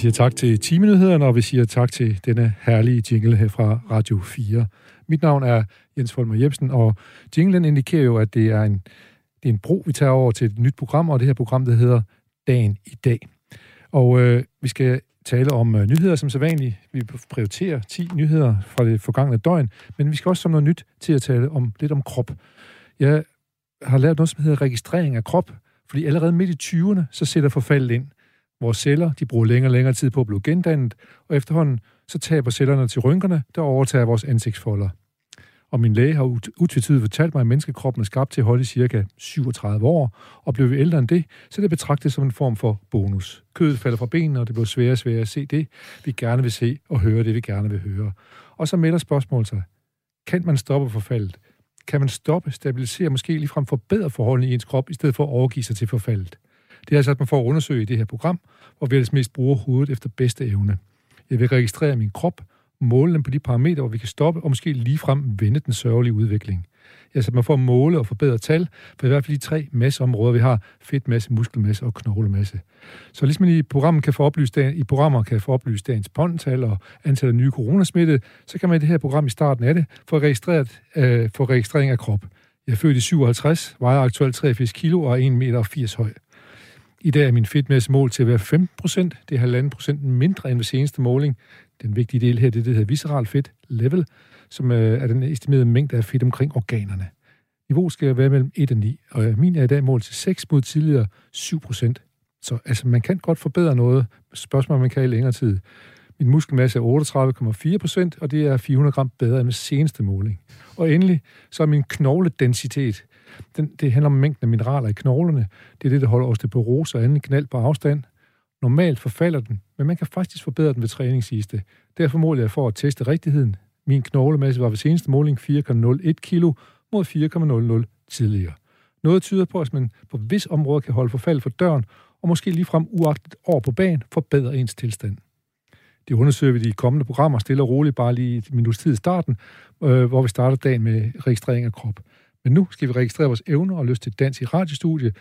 siger tak til timenyhederne, og vi siger tak til denne herlige jingle her fra Radio 4. Mit navn er Jens Folmer Jebsen, og jinglen indikerer jo, at det er en, det er en bro, vi tager over til et nyt program, og det her program, der hedder Dagen i dag. Og øh, vi skal tale om øh, nyheder som sædvanligt. Vi prioriterer 10 nyheder fra det forgangne døgn, men vi skal også som noget nyt til at tale om lidt om krop. Jeg har lavet noget, som hedder registrering af krop, fordi allerede midt i 20'erne, så sætter forfaldet ind. Vores celler, de bruger længere og længere tid på at blive gendannet, og efterhånden så taber cellerne til rynkerne, der overtager vores ansigtsfolder. Og min læge har utvetydigt fortalt mig, at menneskekroppen er skabt til at holde cirka 37 år, og bliver vi ældre end det, så det betragtes som en form for bonus. Kødet falder fra benene, og det bliver sværere og sværere at se det, vi gerne vil se, og høre det, vi gerne vil høre. Og så melder spørgsmålet sig, kan man stoppe forfaldet? Kan man stoppe, stabilisere, måske ligefrem forbedre forholdene i ens krop, i stedet for at overgive sig til forfaldet? Det er altså, at man får at undersøge i det her program, hvor vi ellers mest bruger hovedet efter bedste evne. Jeg vil registrere min krop, måle den på de parametre, hvor vi kan stoppe og måske ligefrem vende den sørgelige udvikling. Ja, så man får måle og forbedre tal på i hvert fald de tre masseområder, vi har. Fedtmasse, muskelmasse og knoglemasse. Så ligesom i programmet kan få oplyst, i programmer kan få oplyst dagens pondtal og antallet af nye coronasmitte, så kan man i det her program i starten af det få, registreret, øh, få registrering af krop. Jeg er født i 57, vejer aktuelt 83 kilo og er 1,80 meter høj. I dag er min fedtmassemål til at være 15 procent. Det er 1,5 procent mindre end ved seneste måling. Den vigtige del her, det, det hedder visceral fedt level, som øh, er den estimerede mængde af fedt omkring organerne. Niveau skal være mellem 1 og 9, og øh, min er i dag mål til 6 mod tidligere 7 procent. Så altså, man kan godt forbedre noget. Spørgsmål, man kan i længere tid. Min muskelmasse er 38,4 procent, og det er 400 gram bedre end ved seneste måling. Og endelig, så er min knogledensitet, den, det handler om mængden af mineraler i knoglerne. Det er det, der holder osteoporose og anden knald på afstand. Normalt forfalder den, men man kan faktisk forbedre den ved træning, siges det. Derfor måler jeg for at teste rigtigheden. Min knoglemasse var ved seneste måling 4,01 kilo mod 4,00 tidligere. Noget tyder på, at man på vis område kan holde forfald for døren, og måske ligefrem uagtet år på banen forbedre ens tilstand. Det undersøger vi de kommende programmer stille og roligt, bare lige et minut tid i starten, øh, hvor vi starter dagen med registrering af krop. Men nu skal vi registrere vores evner og lyst til dans i radiostudie,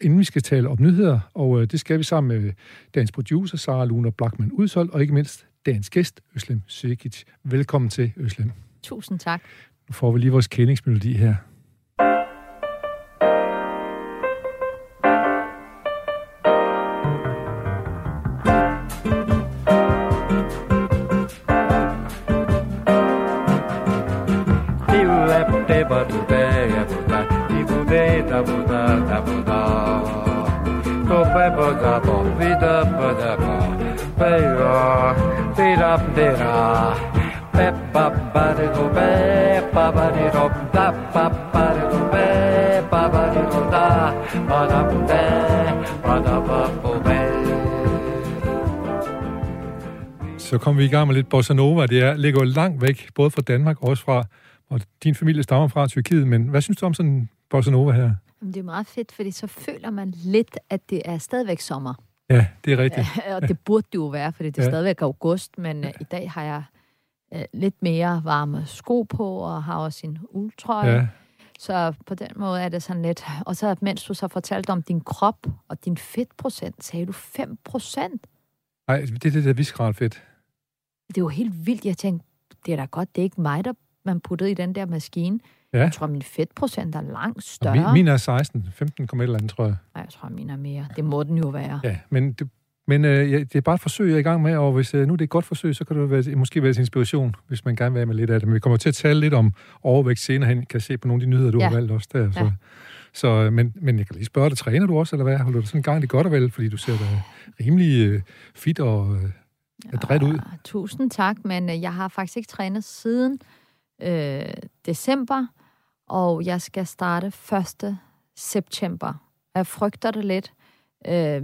inden vi skal tale om nyheder, og øh, det skal vi sammen med dagens producer, Sara Luna Blackman Udshold, og ikke mindst dagens gæst, Øslem Sekic. Velkommen til, Øslem. Tusind tak. Nu får vi lige vores kendingsmelodi her. Så kom vi i gang med lidt bossa nova. Det er, ligger jo langt væk, både fra Danmark og også fra, og din familie stammer fra Tyrkiet. Men hvad synes du om sådan en bossa nova her? Det er meget fedt, fordi så føler man lidt, at det er stadigvæk sommer. Ja, det er rigtigt. og det burde det jo være, fordi det er ja. stadigvæk august, men ja. Øh, i dag har jeg uh, lidt mere varme sko på, og har også en uldtrøje. Ja. Så på den måde er det sådan lidt... Og så mens du så fortalte om din krop og din fedtprocent, sagde du 5 procent? Nej, det er det der visceral fedt. Det er jo helt vildt. Jeg tænkte, det er da godt, det er ikke mig, der man puttede i den der maskine. Ja. Jeg tror, min fedtprocent er langt større. min, min er 16, 15, eller andet, tror jeg. Nej, jeg tror, min er mere. Det må den jo være. Ja, men det, men øh, det er bare et forsøg, jeg er i gang med, og hvis øh, nu det er et godt forsøg, så kan det være, måske være til inspiration, hvis man gerne vil have med lidt af det. Men vi kommer til at tale lidt om overvægt senere hen. Kan se på nogle af de nyheder, du ja. har valgt også der. Så. Ja. Så, øh, men, men jeg kan lige spørge dig, træner du også, eller hvad? Holder du sådan en gang det godt og vel, fordi du ser da rimelig øh, fit og øh, adræt ud? Tusind tak, men øh, jeg har faktisk ikke trænet siden øh, december, og jeg skal starte 1. september. Jeg frygter det lidt. Øh,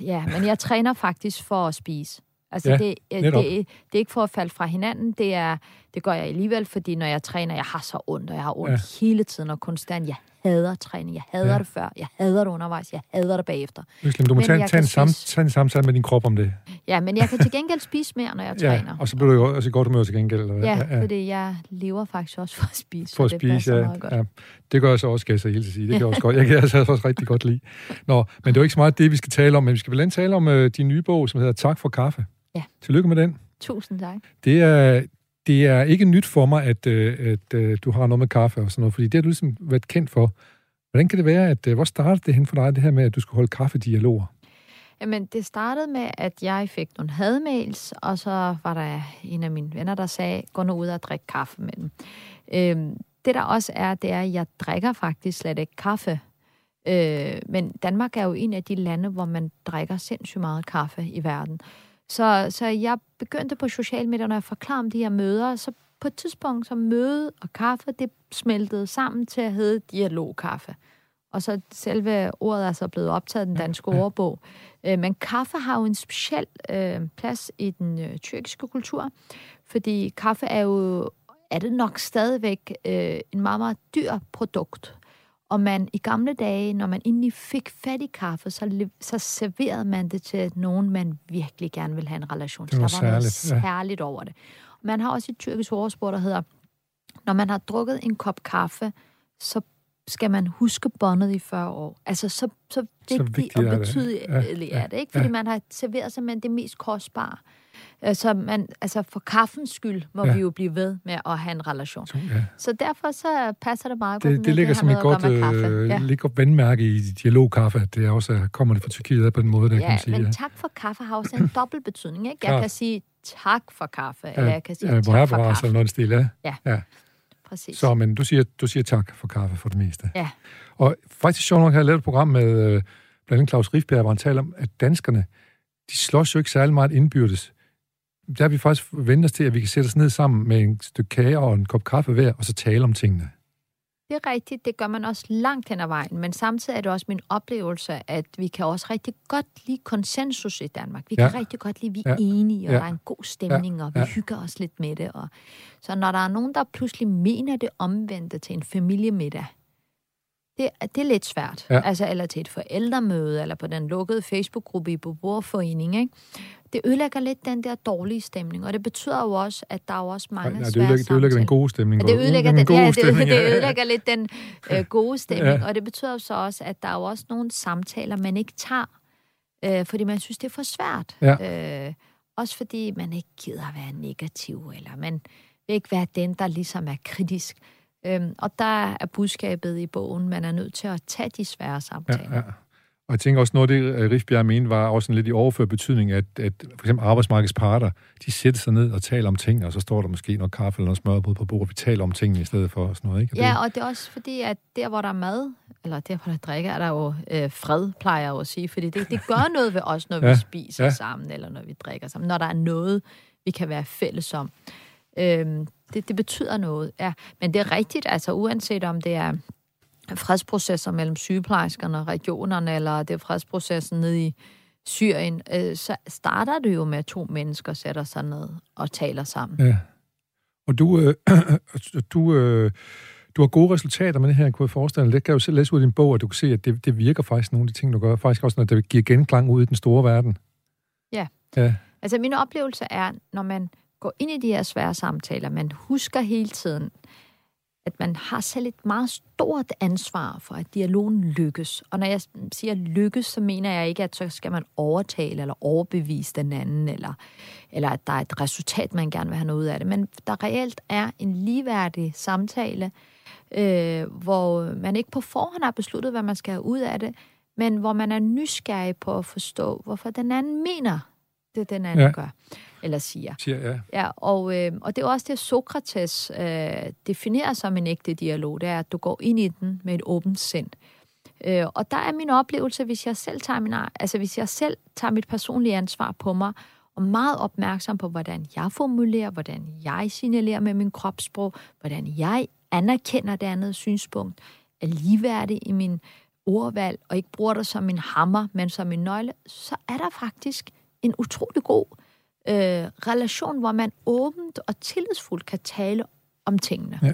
ja, men jeg træner faktisk for at spise. Altså, ja, det, det, det, det er ikke for at falde fra hinanden, det, er, det gør jeg alligevel, fordi når jeg træner, jeg har så ondt, og jeg har ondt ja. hele tiden og konstant. Jeg hader træning. Jeg hader ja. det før. Jeg hader det undervejs. Jeg hader det bagefter. Øslem, du må tage, tage, en sam, tage en samtale med din krop om det. Ja, men jeg kan til gengæld spise mere, når jeg ja, træner. og så bliver du jo også i godt humør til gengæld. Eller hvad? Ja, ja, fordi jeg lever faktisk også for at spise. For at spise, ja, ja. Det gør jeg så også, skal jeg så helt sige. Det kan jeg også godt. Jeg kan altså også rigtig godt lide. Nå, men det er jo ikke så meget det, vi skal tale om, men vi skal vel tale om uh, din nye bog, som hedder Tak for kaffe. Ja. Tillykke med den. Tusind tak. Det er, det er ikke nyt for mig, at, øh, at, at du har noget med kaffe og sådan noget, fordi det har du ligesom været kendt for. Hvordan kan det være, at øh, hvor startede det hen for dig, det her med, at du skulle holde kaffedialoger? Jamen, det startede med, at jeg fik nogle hadmails, og så var der en af mine venner, der sagde, gå nu ud og drik kaffe med dem. Øhm, det der også er, det er, at jeg drikker faktisk slet ikke kaffe. Øh, men Danmark er jo en af de lande, hvor man drikker sindssygt meget kaffe i verden. Så, så jeg begyndte på sociale medier, når jeg forklarede om de her møder, så på et tidspunkt, så møde og kaffe, det smeltede sammen til at hedde dialogkaffe. Og så selve ordet er så blevet optaget i den danske ordbog. Øh, men kaffe har jo en speciel øh, plads i den øh, tyrkiske kultur, fordi kaffe er jo, er det nok stadigvæk øh, en meget, meget dyr produkt. Og man i gamle dage, når man egentlig fik fat i kaffe, så, så serverede man det til nogen, man virkelig gerne ville have en relation til. Der var særligt, noget særligt ja. over det. Man har også et tyrkisk ordsprog, der hedder, når man har drukket en kop kaffe, så skal man huske båndet i 40 år. Altså, så, så vigtigt så og betydeligt er det, ja, er det ikke? Fordi ja. man har serveret simpelthen det mest kostbare. Altså, man, altså for kaffens skyld må ja. vi jo blive ved med at have en relation. Så, ja. så derfor så passer det meget godt det, med det. ligger som et godt, øh, ja. ligger vandmærke i dialogkaffe, at det er også kommer det fra Tyrkiet på den måde, der ja, kan man sige. men tak for kaffe har også en dobbelt betydning. Ikke? Jeg kan sige tak for kaffe, ja, eller jeg kan sige ja, tak for kaffe. Eller noget stil, ja. ja. ja. Præcis. Så, men du siger, du siger tak for kaffe for det meste. Ja. Og faktisk sjovt nok har jeg lavet et program med øh, blandt andet Claus Rifbjerg, hvor han taler om, at danskerne, de slås jo ikke særlig meget indbyrdes der har vi faktisk vendt os til, at vi kan sætte os ned sammen med en stykke kage og en kop kaffe hver, og så tale om tingene. Det er rigtigt, det gør man også langt hen ad vejen, men samtidig er det også min oplevelse, at vi kan også rigtig godt lide konsensus i Danmark. Vi kan rigtig godt lide, at vi er ja. enige, og ja. der er en god stemning, ja. og vi ja. hygger os lidt med det. Og... Så når der er nogen, der pludselig mener det omvendte til en familiemiddag, det, det er lidt svært. Ja. Altså, eller til et forældremøde, eller på den lukkede Facebook-gruppe i Beboerforening, ikke? det ødelægger lidt den der dårlige stemning, og det betyder jo også, at der er jo også mange ja, det ødelægger, det ødelægger den gode stemning. Ja, det ødelægger, den, gode ja, det, det ødelægger lidt den øh, gode stemning, ja. og det betyder jo så også, at der er jo også nogle samtaler, man ikke tager, øh, fordi man synes, det er for svært. Ja. Øh, også fordi man ikke gider at være negativ, eller man vil ikke være den, der ligesom er kritisk. Øhm, og der er budskabet i bogen, man er nødt til at tage de svære samtaler. Ja, ja. Og jeg tænker også, noget af det, øh, Rifbjerg mente, var også en lidt i overført betydning, at, at for eksempel arbejdsmarkedets parter, de sætter sig ned og taler om ting, og så står der måske noget kaffe eller noget smørbrød på bordet. Vi taler om tingene i stedet for sådan noget, ikke? Og ja, det... og det er også fordi, at der, hvor der er mad, eller der, hvor der drikker, er der jo øh, fred, plejer jeg jo at sige, fordi det, det gør noget ved os, når ja, vi spiser ja. sammen, eller når vi drikker sammen, når der er noget, vi kan være fælles om. Øhm, det, det betyder noget, ja. Men det er rigtigt, altså uanset om det er fredsprocesser mellem sygeplejerskerne og regionerne, eller det er fredsprocessen nede i Syrien, øh, så starter det jo med, at to mennesker sætter sig ned og taler sammen. Ja. Og du, øh, du, øh, du har gode resultater med det her, kunne jeg forestille dig. Det kan jeg jo selv læse ud i din bog, at du kan se, at det, det virker faktisk nogle af de ting, du gør. Faktisk også, når det giver genklang ud i den store verden. Ja. ja. Altså, min oplevelse er, når man går ind i de her svære samtaler, man husker hele tiden, at man har selv et meget stort ansvar for, at dialogen lykkes. Og når jeg siger lykkes, så mener jeg ikke, at så skal man overtale eller overbevise den anden, eller, eller at der er et resultat, man gerne vil have noget ud af det. Men der reelt er en ligeværdig samtale, øh, hvor man ikke på forhånd har besluttet, hvad man skal have ud af det, men hvor man er nysgerrig på at forstå, hvorfor den anden mener det, den anden ja. gør eller siger. siger ja. ja og, øh, og det er også det, Sokrates øh, definerer som en ægte dialog, det er, at du går ind i den med et åbent sind. Øh, og der er min oplevelse, hvis jeg selv tager min, altså hvis jeg selv tager mit personlige ansvar på mig, og meget opmærksom på, hvordan jeg formulerer, hvordan jeg signalerer med min kropssprog, hvordan jeg anerkender det andet synspunkt, er ligeværdig i min ordvalg, og ikke bruger det som en hammer, men som en nøgle, så er der faktisk en utrolig god øh, relation, hvor man åbent og tillidsfuldt kan tale om tingene. Ja.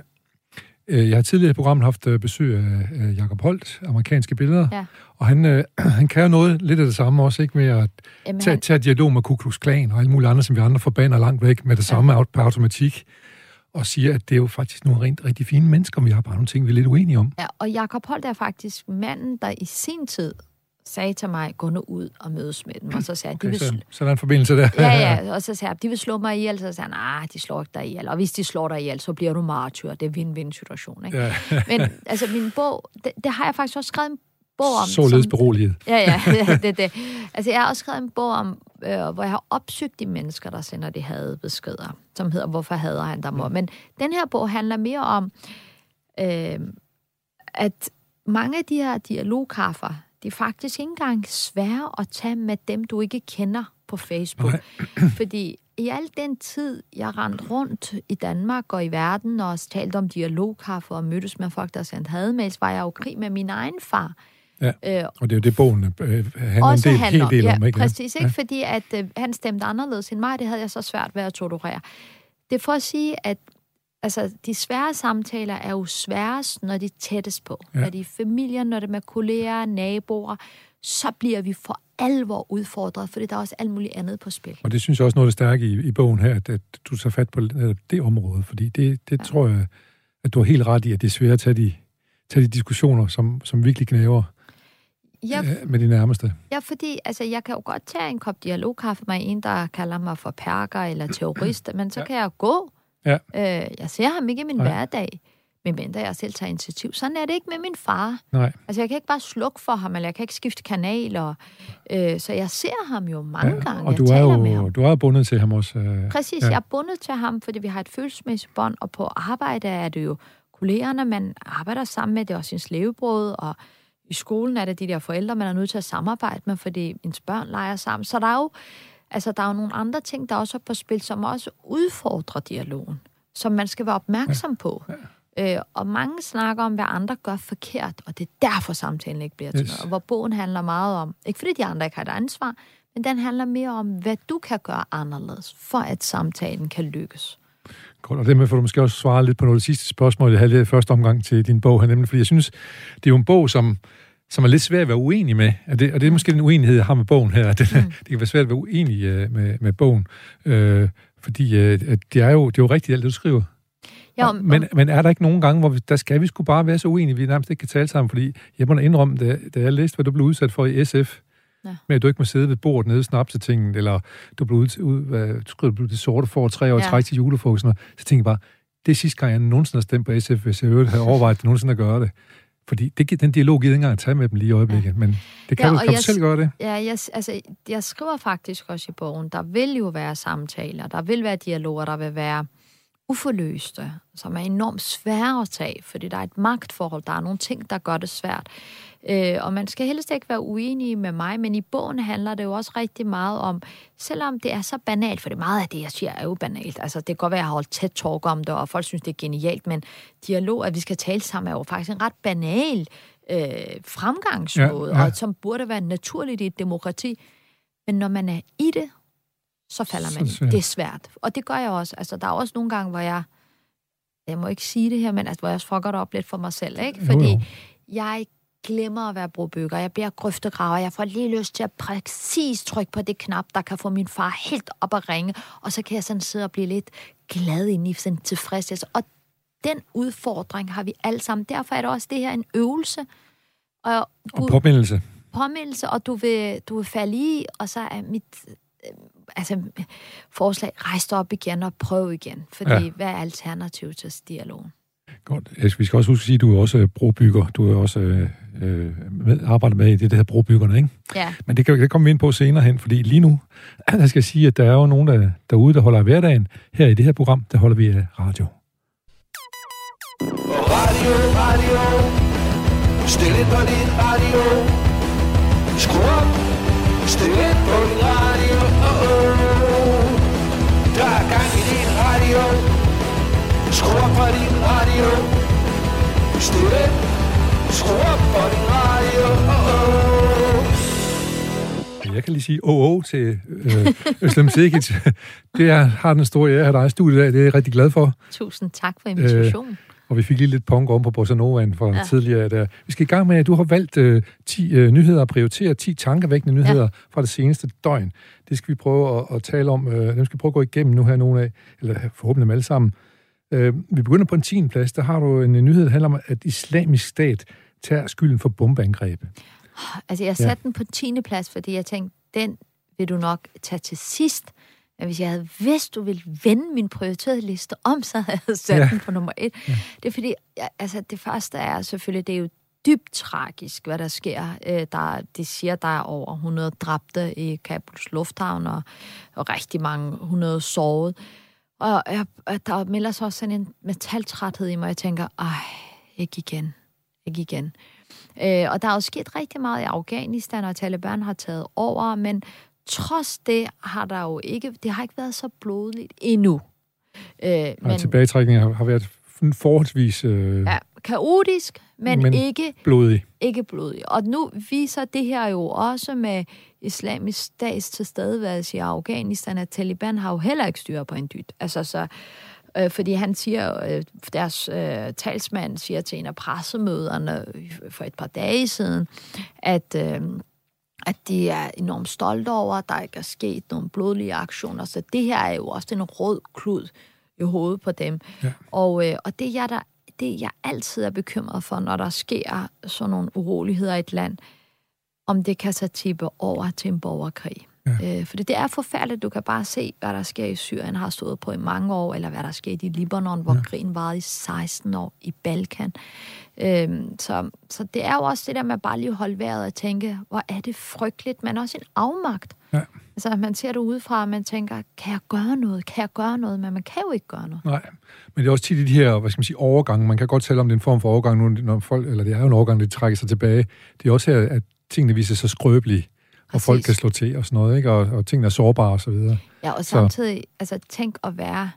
Øh, jeg har tidligere i programmet haft øh, besøg af Jakob Holt, amerikanske billeder, Ja. og han, øh, han kan jo noget lidt af det samme også, ikke med at Jamen, tage, han, tage dialog med Ku Klux Klan og alle mulige andre, som vi andre forbander langt væk med det samme ja. på automatik, og siger, at det er jo faktisk nogle rent rigtig fine mennesker, vi har bare nogle ting, vi er lidt uenige om. ja, og Jakob Holt er faktisk manden, der i sin tid sagde til mig, gå nu ud og mødes med dem. Og så sagde han, de Okay, vil så, så er der en forbindelse der. ja, ja, og så sagde jeg, de vil slå mig ihjel. Så sagde han, nej, de slår ikke dig ihjel. Og hvis de slår dig ihjel, så bliver du martyr. Det er win-win situation, ikke? ja. Men altså, min bog, det, det har jeg faktisk også skrevet en bog om. Således beroliget. Ja, ja, det, det. Altså, jeg har også skrevet en bog om, øh, hvor jeg har opsøgt de mennesker, der sender de hadbeskeder, som hedder Hvorfor hader han dig, mor? Men den her bog handler mere om, øh, at mange af de her dialogkaffer, de er faktisk ikke engang svære at tage med dem, du ikke kender på Facebook. Fordi i al den tid, jeg rendte rundt i Danmark og i verden og også talte om dialogkaffe og mødtes med folk, der sendte hademails, var jeg jo krig med min egen far. Ja. Øh, Og det er jo det, bogen øh, handler en også del, handler, helt del ja, om, ikke? præcis, ikke? Fordi at øh, han stemte anderledes end mig, det havde jeg så svært ved at tolerere. Det er for at sige, at altså, de svære samtaler er jo sværest, når de er tættest på. Ja. Når de er familier, når det er med kolleger, naboer, så bliver vi for alvor udfordret, fordi der er også alt muligt andet på spil. Og det synes jeg også noget af det stærke i, i bogen her, at, at du tager fat på det område, fordi det, det ja. tror jeg, at du har helt ret i, at det er svært at tage de, tage de diskussioner, som, som virkelig knæver Ja, øh, med de nærmeste. ja, fordi altså, jeg kan jo godt tage en kop dialogkaffe med en, der kalder mig for perker eller terrorist, men så Ja. kan jeg gå. Ja. Øh, jeg ser ham ikke i min Nej. hverdag, medmindre jeg selv tager initiativ. Sådan er det ikke med min far. Nej, Altså, jeg kan ikke bare slukke for ham, eller jeg kan ikke skifte kanaler. Øh, så jeg ser ham jo mange ja, gange. og jeg du er taler med jo ham. du er bundet til ham også. Øh, Præcis, ja. jeg er bundet til ham, fordi vi har et følelsesmæssigt bånd, og på arbejde er det jo kollegerne, man arbejder sammen med, det er også ens levebrød, og i skolen er det de der forældre, man er nødt til at samarbejde med, fordi ens børn leger sammen. Så der er jo, altså, der er jo nogle andre ting, der også er på spil, som også udfordrer dialogen, som man skal være opmærksom ja. på. Øh, og mange snakker om, hvad andre gør forkert, og det er derfor samtalen ikke bliver til Yes. noget. Og hvor bogen handler meget om, ikke fordi de andre ikke har et ansvar, men den handler mere om, hvad du kan gøre anderledes, for at samtalen kan lykkes. Godt, og dermed får du måske også svare lidt på noget af det sidste spørgsmål, jeg havde i første omgang til din bog her, nemlig, fordi jeg synes, det er jo en bog, som, som er lidt svært at være uenig med, og det, og det er måske den uenighed, jeg har med bogen her, det, mm. det kan være svært at være uenig øh, med, med bogen, øh, fordi øh, det, er jo, det er jo rigtigt alt det, du skriver. Ja, Og- men, men er der ikke nogen gange, hvor vi, der skal vi skulle bare være så uenige, vi nærmest ikke kan tale sammen, fordi jeg må da indrømme, da, da jeg læste, hvad du blev udsat for i SF, Ja. med at du ikke må sidde ved bordet nede i snapsetingen, eller du blev ud, ud hvad, du blev det sorte for tre år ja. Træk til julefrokost, og sådan noget. så tænkte jeg bare, det er sidste gang, jeg nogensinde har stemt på SF, hvis jeg øvrigt havde overvejet nogensinde at gøre det. Fordi det, den dialog giver ikke engang at tage med dem lige i øjeblikket, ja. men det kan, Ja, du, kan du jeg- selv gøre det? Ja, jeg, altså, jeg skriver faktisk også i bogen, der vil jo være samtaler, der vil være dialoger, der vil være uforløste, som er enormt svære at tage, fordi der er et magtforhold, der er nogle ting, der gør det svært. Øh, og man skal helst ikke være uenig med mig, men i bogen handler det jo også rigtig meget om, selvom det er så banalt, for det meget af det, jeg siger, er jo banalt. Altså, det kan godt være, at jeg har holdt tæt talk om det, og folk synes, det er genialt, men dialog, at vi skal tale sammen, er jo faktisk en ret banal øh, fremgangsmåde, Ja, ja. og som burde være naturligt i et demokrati. Men når man er i det, så falder Så man er det i. svært. Det er svært. Og det gør jeg også. Altså, der er også nogle gange, hvor jeg, jeg må ikke sige det her, men altså, hvor jeg fucker det op lidt for mig selv, ikke? Jo, Fordi jo. jeg glemmer at være brobygger. Jeg bliver grøftegraver. Jeg får lige lyst til at præcis trykke på det knap, der kan få min far helt op at ringe. Og så kan jeg sådan sidde og blive lidt glad ind i sådan tilfredsstillelse. Og den udfordring har vi alle sammen. Derfor er det også det her en øvelse. Og, Og påmindelse. påmindelse, og du vil, du vil falde i, og så er mit øh, altså, forslag, rejs dig op igen og prøv igen. Fordi ja. hvad er alternativet til dialogen? Godt. Jeg- Vi skal også huske at sige, at du er også øh, brobygger. Du er også øh, øh, med, arbejder med i det, der hedder brobyggerne, ikke? Ja. Men det, kan, det kommer vi ind på senere hen, fordi lige nu, der skal jeg sige, at der er jo nogen der, derude, der holder af hverdagen. Her i det her program, der holder vi af radio. Radio, radio. Stil ind på din radio. Skru op. Stil ind på din radio. Skru op på din radio. Stil ind. Skru op på din radio. Oh, oh. Jeg kan lige sige OO til øh, Øslem Sikic. Det er, har den store ære at have dig i studiet dag. Det er jeg rigtig glad for. Tusind tak for invitationen. Og vi fik lige lidt punk om på Bossa Novaen for ja. Tidligere. Der. Vi skal i gang med, at du har valgt øh, 10 øh, nyheder og prioritere 10 tankevækkende nyheder ja. fra det seneste døgn. Det skal vi prøve at, at tale om. Øh, dem skal vi prøve at gå igennem nu her nogle af, eller forhåbentlig dem alle sammen. Øh, vi begynder på en 10. plads. Der har du en nyhed, der handler om, at islamisk stat tager skylden for bombeangreb. Altså, jeg satte ja. den på 10. plads, fordi jeg tænkte, den vil du nok tage til sidst. Men hvis jeg havde vidst, du ville vende min prioriterede liste om, så havde jeg sat Ja. den på nummer et. Ja. Det er fordi, altså det første er selvfølgelig, det er jo dybt tragisk, hvad der sker. Øh, Der, de siger, der er over 100 dræbte i Kabuls lufthavn, og, og rigtig mange 100 såret. Og jeg, der melder sig også sådan en metaltræthed i mig, jeg tænker, ej, ikke igen, ikke igen. Øh, og der er jo sket rigtig meget i Afghanistan, og Taliban har taget over, men trods det har der jo ikke, det har ikke været så blodigt endnu. Øh, Men... men Tilbagetrækningen har, har været forholdsvis øh, ja, kaotisk, men, Men- men ikke, blodig. ikke blodig. Og nu viser det her jo også med islamisk stats tilstedeværelse i Afghanistan, at Taliban har jo heller ikke styr på en dyt. Altså så, øh, fordi han siger, øh, deres øh, talsmand siger til en af pressemøderne for et par dage siden, at, øh, at de er enormt stolte over, at der ikke er sket nogle blodlige aktioner. Så det her er jo også en rød klud i hovedet på dem. Ja. Og, øh, og det, jeg der, det, jeg altid er bekymret for, når der sker sådan nogle uroligheder i et land, om det kan så tippe over til en borgerkrig. Ja. Øh, for det er forfærdeligt. Du kan bare se, hvad der sker i Syrien, har stået på i mange år, eller hvad der sker i Libanon, hvor ja. krigen varede i 16 år, i Balkan. Øhm, så, så det er jo også det der med bare lige holde vejret og tænke, hvor er det frygteligt, men også en afmagt. Ja. Altså, man ser det udefra, og man tænker, kan jeg gøre noget? Kan jeg gøre noget? Men man kan jo ikke gøre noget. Nej, men det er også tit i de her, hvad skal man sige, overgange. Man kan godt tale om, det er en form for overgang, nu, når folk, eller det er jo en overgang, de trækker sig tilbage. Det er også her, at tingene viser sig skrøbelige, og Præcis. folk kan slå til og sådan noget, ikke? Og, og tingene er sårbare og så videre. Ja, og Så- samtidig, altså tænk at være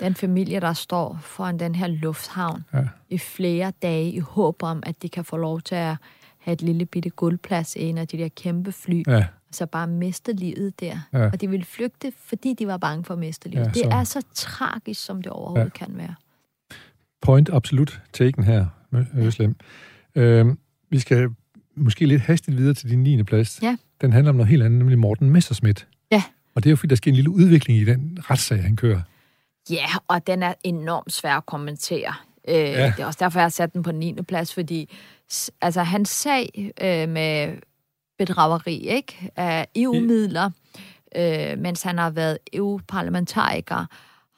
den familie, der står foran den her lufthavn Ja. i flere dage i håb om, at de kan få lov til at have et lille bitte guldplads i en af de der kæmpe fly, Ja, og så bare miste livet der. Ja. Og de ville flygte, fordi de var bange for at miste livet. Ja, det så- er så tragisk, som det overhovedet ja. kan være. point absolut taken her, Øslem. Øhm, vi skal måske lidt hastigt videre til din 9. plads. Ja. Den handler om noget helt andet, nemlig Morten Messerschmidt. Ja. Og det er jo fordi, der sker en lille udvikling i den retssag, han kører. Ja, og den er enormt svær at kommentere. Øh, Ja. Det er også derfor, jeg har sat den på 9. plads, fordi altså, hans sag øh, med bedrageri ikke, af EU-midler, øh, mens han har været EU-parlamentariker,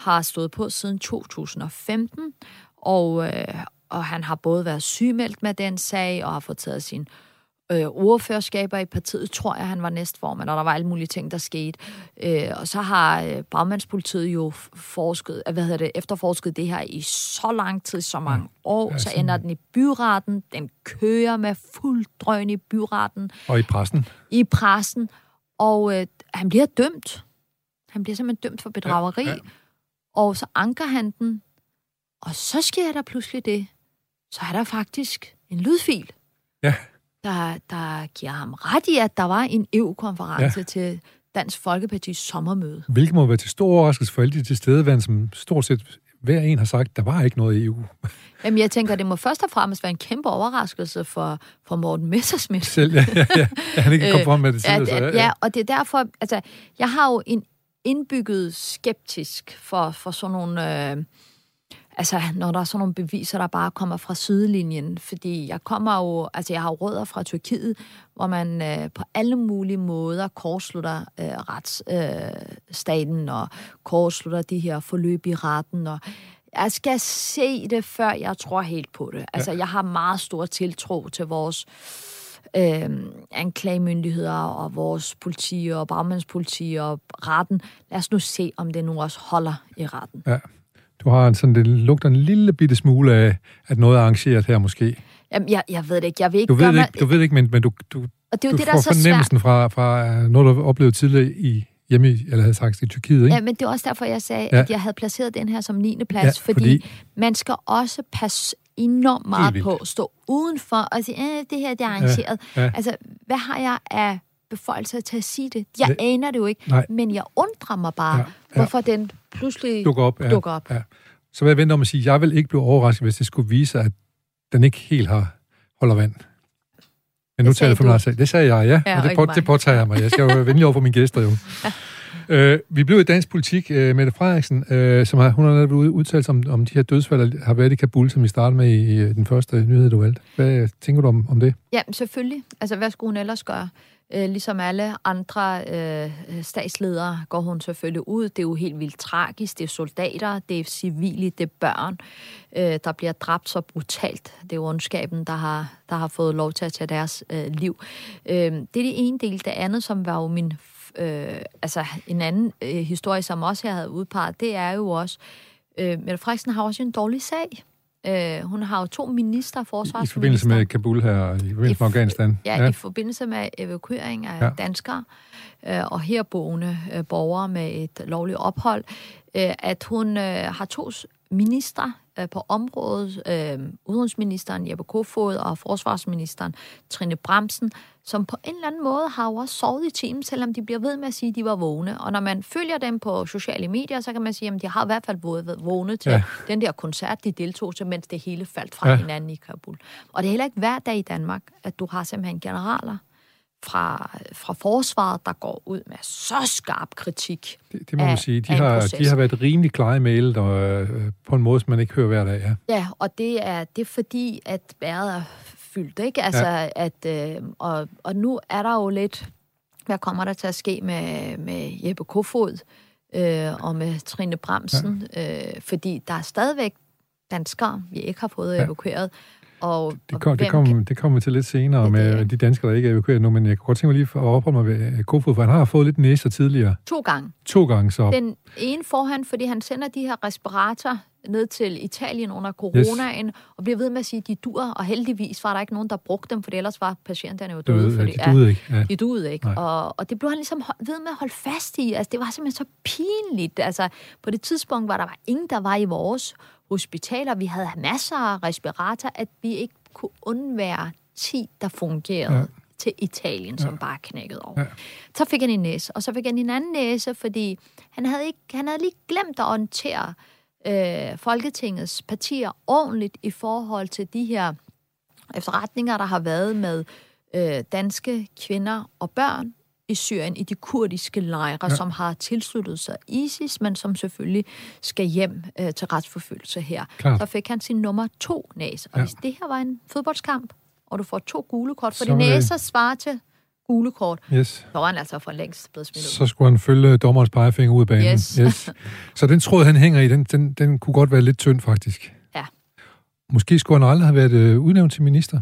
har stået på siden 2015, og, øh, og han har både været sygemeldt med den sag, og har fået taget sin øh, ordførerskaber i partiet, tror jeg, han var næstformand, og der var alle mulige ting, der skete. Øh, og så har øh, bagmandspolitiet jo forsket, øh, hvad hedder det, efterforsket det her i så lang tid, så mange år, Ja, så ender den i byretten, den kører med fuld drøn i byretten, Og i pressen. i pressen, og øh, han bliver dømt. Han bliver simpelthen dømt for bedrageri, Ja, ja, ja. ja. og så anker han den, og så sker der pludselig det. Så er der faktisk en lydfil, Ja, der, der giver ham ret i, at der var en EU-konference Ja. ja. til Dansk Folkepartis sommermøde. hvilket må være til stor overraskelse for alle de tilstedeværende, som stort set hver en har sagt, der var ikke noget i EU. Jamen, jeg tænker, det må først og fremmest være en kæmpe overraskelse for, for Morten Messersmith. Selv, ja, ja, ja. At han ikke kom Øh, frem med det Ja, tidligere. det- ja, og det er derfor, altså, jeg har jo en indbygget skeptisk for, for sådan nogle, øh, altså, når der er sådan nogle beviser, der bare kommer fra sidelinjen, fordi jeg kommer jo, altså, jeg har rødder fra Tyrkiet, hvor man øh, på alle mulige måder kortslutter øh, retsstaten øh, og kortslutter de her forløb i retten, og jeg skal se det, før jeg tror helt på det. Altså, jeg har meget stor tiltro til vores øh, anklagemyndigheder og vores politi og bagmandspoliti og retten. Lad os nu se, om det nu også holder i retten. Ja. Du har en sådan, det lugter en lille bitte smule af, at noget er arrangeret her måske. Jamen, jeg, jeg ved det ikke. Jeg vil ikke Du ved det ikke, du ved det ikke men, men du, du, Og det er jo du det, der får er så svært. fornemmelsen fra, fra øh, noget, du har oplevet tidligere i hjemme, i- eller havde sagt i Tyrkiet, ikke? Ja, men det er også derfor, jeg sagde, Ja. ja. at jeg havde placeret den her som 9. plads, Ja, ja, fordi, fordi- man skal også passe enormt meget på at stå udenfor og sige, øh, det her det er arrangeret. ja. Altså, hvad har jeg af beføjelser til at sige det? Jeg Det- aner det jo ikke, Nej. men jeg undrer mig bare, Ja, ja, ja. hvorfor den pludselig dukker op. Ja, dukker op. Ja. så vil jeg vente om at sige, at jeg vil ikke blive overrasket, hvis det skulle vise, at den ikke helt har holder vand. Men nu taler jeg for mig selv. Det sagde jeg, ja. Ja, og det, på, det påtager jeg mig. Jeg skal jo være venlig over for mine gæster, jo. Øh, vi blev i dansk politik. Øh, Mette Frederiksen, øh, som har, hun har netop ud- udtalt sig om, om de her dødsfald, der har været i Kabul, som vi startede med i, i den første nyhed, du valgte. Hvad tænker du om, om det? Ja, selvfølgelig. Altså, hvad skulle hun ellers gøre? Øh, ligesom alle andre øh, statsledere går hun selvfølgelig ud. Det er jo helt vildt tragisk. Det er soldater, det er civile, det er børn, øh, der bliver dræbt så brutalt. Det er jo ondskaben, der har, der har fået lov til at tage deres øh, liv. Øh, det er det ene del. Det andet, som var jo min... Øh, altså, en anden øh, historie, som også jeg havde udpeget, det er jo også... Øh, Mette Frederiksen har også en dårlig sag. Øh, hun har jo to minister, I forsvarsminister. forbindelse med Kabul her, i forbindelse med I Afghanistan. Ja, ja, i forbindelse med evakuering af Ja. danskere øh, og herboende øh, borgere med et lovligt ophold, øh, at hun øh, har to ministre øh, på området, øh, udenrigsministeren Jeppe Kofod og forsvarsministeren Trine Bremsen, som på en eller anden måde har jo også sovet i timen, selvom de bliver ved med at sige, at de var vågne. Og når man følger dem på sociale medier, så kan man sige, at de har i hvert fald været vågne til Ja. den der koncert, de deltog til, mens det hele faldt fra ja. hinanden i Kabul. Og det er heller ikke hver dag i Danmark, at du har simpelthen generaler fra, fra forsvaret, der går ud med så skarp kritik. Det, det må man af- sige. De har, proces. de har været rimelig klare i mailet, og øh, på en måde, som man ikke hører hver dag. Ja. Ja, og det er, det er fordi, at bæret er fyldt, ikke? Altså, ja. at, øh, og, og nu er der jo lidt, hvad kommer der til at ske med, med Jeppe Kofod øh, og med Trine Bremsen? Ja. Øh, fordi der er stadigvæk danskere, vi ikke har fået Ja. evakueret. Og, Det, og kom, det, hvem kom, det kommer til lidt senere Ja, det med er- de danskere, der ikke er evakueret nu, men jeg kunne godt tænke mig lige at opholde mig ved øh, Kofod, for han har fået lidt næser tidligere. To gange. To gange så. Den ene forhånd, fordi han sender de her respirator ned til Italien under coronaen, yes. og bliver ved med at sige, at de dur, og heldigvis var der ikke nogen, der brugte dem, for ellers var patienterne jo døde. ved, fordi, de duede ikke. Ja. de duede ikke. Nej. Og, og det blev han ligesom ved med at holde fast i. Altså, det var simpelthen så pinligt. Altså, på det tidspunkt var der var ingen, der var i vores hospitaler. Vi havde masser af respirator, at vi ikke kunne undvære 10, der fungerede Ja. ja. til Italien, som bare knækkede over. Ja. Så fik han en næse, og så fik han en anden næse, fordi han havde, ikke, han havde lige glemt at orientere øh, Folketingets partier ordentligt i forhold til de her efterretninger, der har været med øh, danske kvinder og børn i Syrien, i de kurdiske lejre, Ja. som har tilsluttet sig ISIS, men som selvfølgelig skal hjem øh, til retsforfølgelse her. Klart. Så fik han sin nummer to næse. Og Ja. hvis det her var en fodboldskamp, og du får to gule kort, for Så de det- næser svarer til gule kort, Yes. så var han altså for længst blevet smidt ud. Så skulle han følge dommerens pegefinger ud af banen. Yes. yes. Så den tråd, han hænger i, den, den, den kunne godt være lidt tynd, faktisk. Ja. Måske skulle han aldrig have været øh, udnævnt til minister.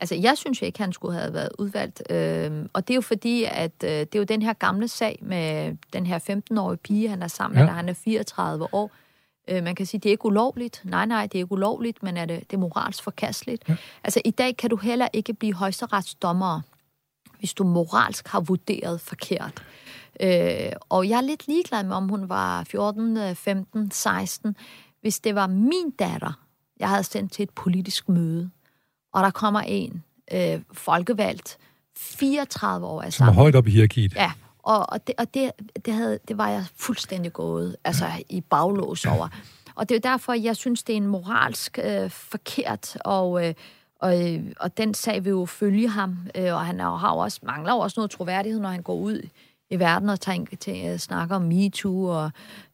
Altså, jeg synes ikke, han skulle have været udvalgt. Øh, og det er jo fordi, at øh, det er jo den her gamle sag med den her 15-årige pige, han er sammen med, Ja. da han er 34 år. Øh, man kan sige, det er ikke ulovligt. Nej, nej, det er ikke ulovligt, men er det, det er moralsk forkasteligt. Ja. Altså, i dag kan du heller ikke blive højesteretsdommer, hvis du moralsk har vurderet forkert. Øh, og jeg er lidt ligeglad med, om hun var 14, øh, 15, 16. Hvis det var min datter, jeg havde sendt til et politisk møde, og der kommer en øh, folkevalgt, 34 år af Som er højt op i hierarkiet. Ja, og, og, det, og det, det, havde, det var jeg fuldstændig gået altså, i baglås over. Og det er derfor, jeg synes, det er en moralsk øh, forkert, og, øh, og, øh, og den sag vil jo følge ham, øh, og han er, har også, mangler også noget troværdighed, når han går ud i verden og tænker, til, snakker om MeToo og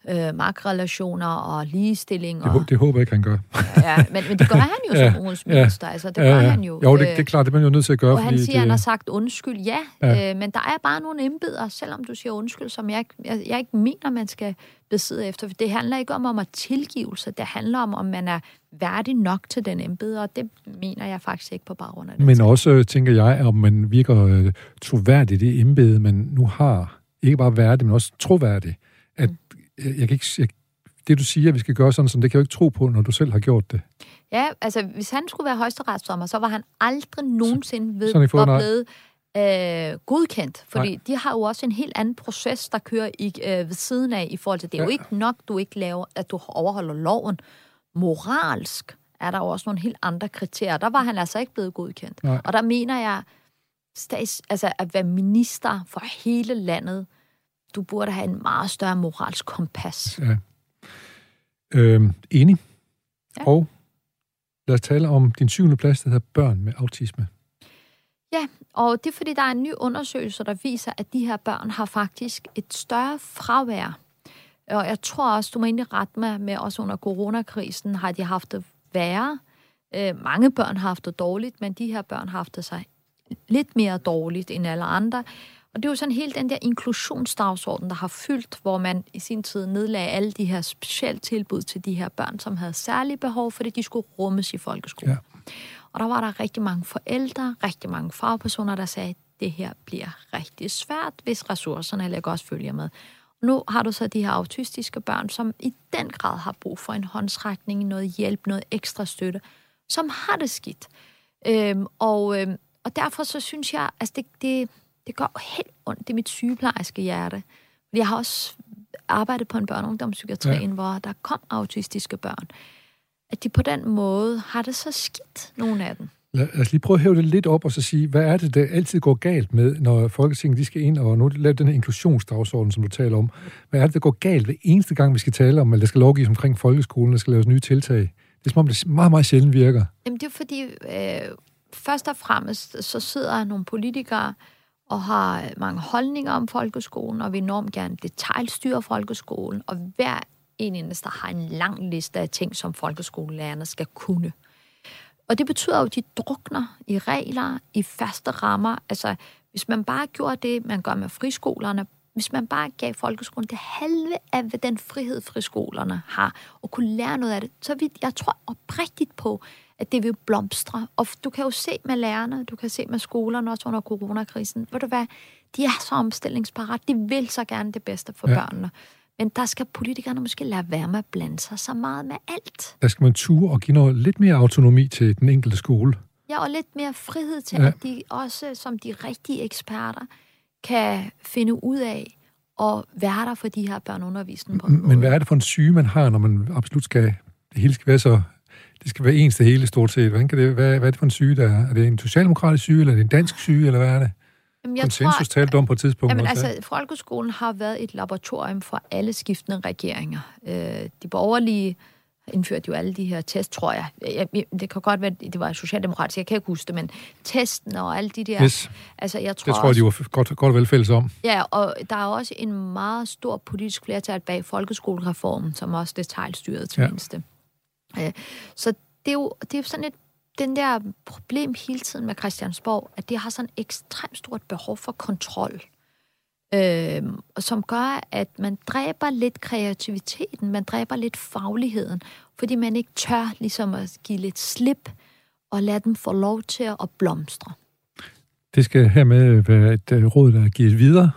øh, magtrelationer og ligestilling. Det, Og, hå- det håber jeg ikke, han gør. ja, men, men det gør han jo Ja, som udenrigsminister. Altså, det gør han jo. Jo, det, Øh, det er klart, det er man jo nødt til at gøre. og han siger, det, han har sagt undskyld, ja, Ja. ja. Øh, men der er bare nogle embeder, selvom du siger undskyld, som jeg, jeg, jeg ikke mener, man skal besidde efter. For det handler ikke om, om at tilgivelse, det handler om, om man er værdig nok til den embede, og det mener jeg faktisk ikke på baggrund af det. Men også, øh, tænker jeg, om man virker øh, troværdig i det embede, man nu har. Ikke bare værdig, men også troværdig. At, Mm. jeg, jeg kan ikke, jeg, det, du siger, at vi skal gøre sådan, som det kan jeg jo ikke tro på, når du selv har gjort det. Ja, altså hvis han skulle være højesteretsdommer, så var han aldrig nogensinde ved, nej. blevet øh, godkendt. Fordi Nej. de har jo også en helt anden proces, der kører i, øh, ved siden af, i forhold til, det er jo Ja. ikke nok, du ikke laver, at du overholder loven. Moralsk er der jo også nogle helt andre kriterier. Der var han altså ikke blevet godkendt. Nej. Og der mener jeg, stats, altså at være minister for hele landet, du burde have en meget større moralsk kompas. Ja. Øh, enig. Ja. Og lad os tale om din syvende plads, der hedder børn med autisme. Ja, og det er fordi, der er en ny undersøgelse, der viser, at de her børn har faktisk et større fravær. Og jeg tror også, du må egentlig rette mig med, også under coronakrisen har de haft det værre. Øh, mange børn har haft det dårligt, men de her børn har haft det sig lidt mere dårligt end alle andre. Og det er jo sådan helt den der inklusionsdagsorden, der har fyldt, hvor man i sin tid nedlagde alle de her specielle tilbud til de her børn, som havde særlige behov, fordi de skulle rummes i folkeskolen. Ja. Og der var der rigtig mange forældre, rigtig mange fagpersoner, der sagde, at det her bliver rigtig svært, hvis ressourcerne heller ikke også følger med. Nu har du så de her autistiske børn, som i den grad har brug for en håndsrækning, noget hjælp, noget ekstra støtte, som har det skidt. Øhm, og, øhm, og derfor så synes jeg, altså det, det, det går helt ondt i mit sygeplejerske hjerte. Fordi jeg har også arbejdet på en børne- og ungdomspsykiatrien, ja. hvor der kom autistiske børn. At de på den måde har det så skidt, nogle af dem. Lad os lige prøve at hæve det lidt op og så sige, hvad er det, der altid går galt med, når Folketinget de skal ind og nu lave den her inklusionsdagsorden, som du taler om. Hvad er det, der går galt hver eneste gang, vi skal tale om, eller der skal lovgives omkring folkeskolen, der skal laves nye tiltag? Det er som om, det meget, meget sjældent virker. Jamen det er fordi, øh, først og fremmest, så sidder nogle politikere og har mange holdninger om folkeskolen, og vil enormt gerne detaljstyre folkeskolen, og hver en eneste har en lang liste af ting, som folkeskolelærerne skal kunne. Og det betyder jo, at de drukner i regler, i faste rammer. Altså, hvis man bare gjorde det, man gør med friskolerne, hvis man bare gav folkeskolen det halve af hvad den frihed, friskolerne har, og kunne lære noget af det, så vil jeg tror oprigtigt på, at det vil blomstre. Og du kan jo se med lærerne, du kan se med skolerne også under coronakrisen. Ved du hvad? De er så omstillingsparat. De vil så gerne det bedste for ja. børnene. Men der skal politikerne måske lade være med at blande sig så meget med alt. Der skal man ture og give noget lidt mere autonomi til den enkelte skole. Ja, og lidt mere frihed til, Ja. at de også som de rigtige eksperter kan finde ud af at være der for de her børneundervisning på en Men hvad er det for en syge, man har, når man absolut skal... Det hele skal være så... Det skal være ens det hele stort set. Hvordan kan det, hvad, hvad er det for en syge, der er? Er det en socialdemokratisk syge, eller er det en dansk syge, eller hvad er det? Jamen, jeg Konsensus talte du om på et tidspunkt. Jamen, også, altså, folkeskolen har været et laboratorium for alle skiftende regeringer. Øh, de borgerlige indførte jo alle de her test, tror jeg. Det kan godt være, at det var socialdemokratisk, jeg kan ikke huske det, men testen og alle de der... Yes, Altså, jeg tror det tror jeg, de var godt, godt vel fælles om. Ja, og der er også en meget stor politisk flertal bag folkeskolereformen, som også detaljstyrede til Ja. mindste. Øh, Så det er jo det er jo sådan et den der problem hele tiden med Christiansborg, at det har sådan et ekstremt stort behov for kontrol, øh, som gør, at man dræber lidt kreativiteten, man dræber lidt fagligheden, fordi man ikke tør ligesom at give lidt slip og lade dem få lov til at blomstre. Det skal hermed være et øh, råd, der gives videre,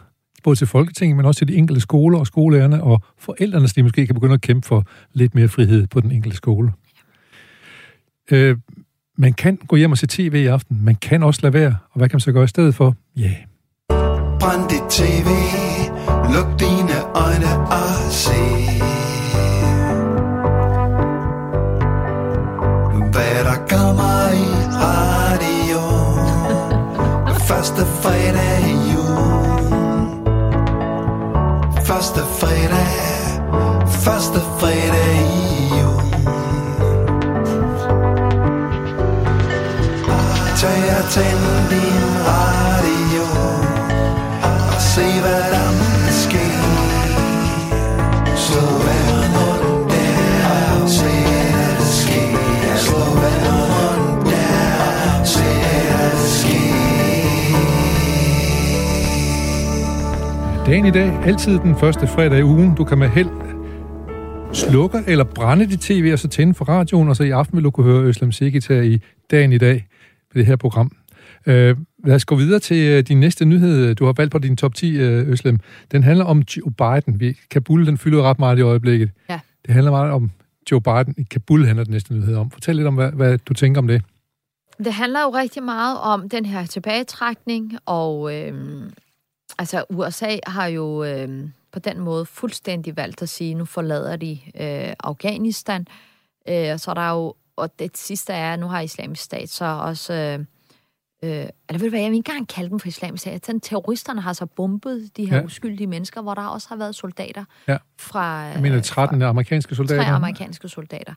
både til Folketinget, men også til de enkelte skoler og skolelærerne og forældrene, så de måske kan begynde at kæmpe for lidt mere frihed på den enkelte skole. Øh, man kan gå hjem og se tv i aften. Man kan også lade være. Og hvad kan man så gøre i stedet for? Ja, yeah. Brænd dit tv, luk dine øjne og se Hvad der kommer i radio Første fredag i jul Første fredag, første fredag i Tag og tænd din radio og se hvad der måtte ske. Slå vandet rundt der og se hvad der sker. Slå vandet rundt der og se hvad der sker. Dagen i dag, altid den første fredag i ugen. Du kan med held slukke eller brænde dit tv, og så tænde for radioen, og så i aften vil du kunne høre Øslem Sigit i dagen i dag på det her program. Øh, lad os gå videre til øh, din næste nyhed. Du har valgt på din top 10, øh, Øslem. Den handler om Joe Biden. Vi, Kabul, den fylder ret meget i øjeblikket. Ja. Det handler meget om Joe Biden. I Kabul handler den næste nyhed om. Fortæl lidt om, hvad, hvad du tænker om det. Det handler jo rigtig meget om den her tilbagetrækning, og øhm, altså USA har jo øhm, på den måde fuldstændig valgt at sige, nu forlader de øh, Afghanistan. Øh, så er der jo, og det sidste er, nu har islamisk stat så også øh, Øh, eller ved du hvad, jeg vil ikke engang kalde dem for islamisk stat. Sådan, terroristerne har så bombet de her Ja. uskyldige mennesker, hvor der også har været soldater Ja. fra... Jeg mener 13 amerikanske soldater. Tre amerikanske soldater.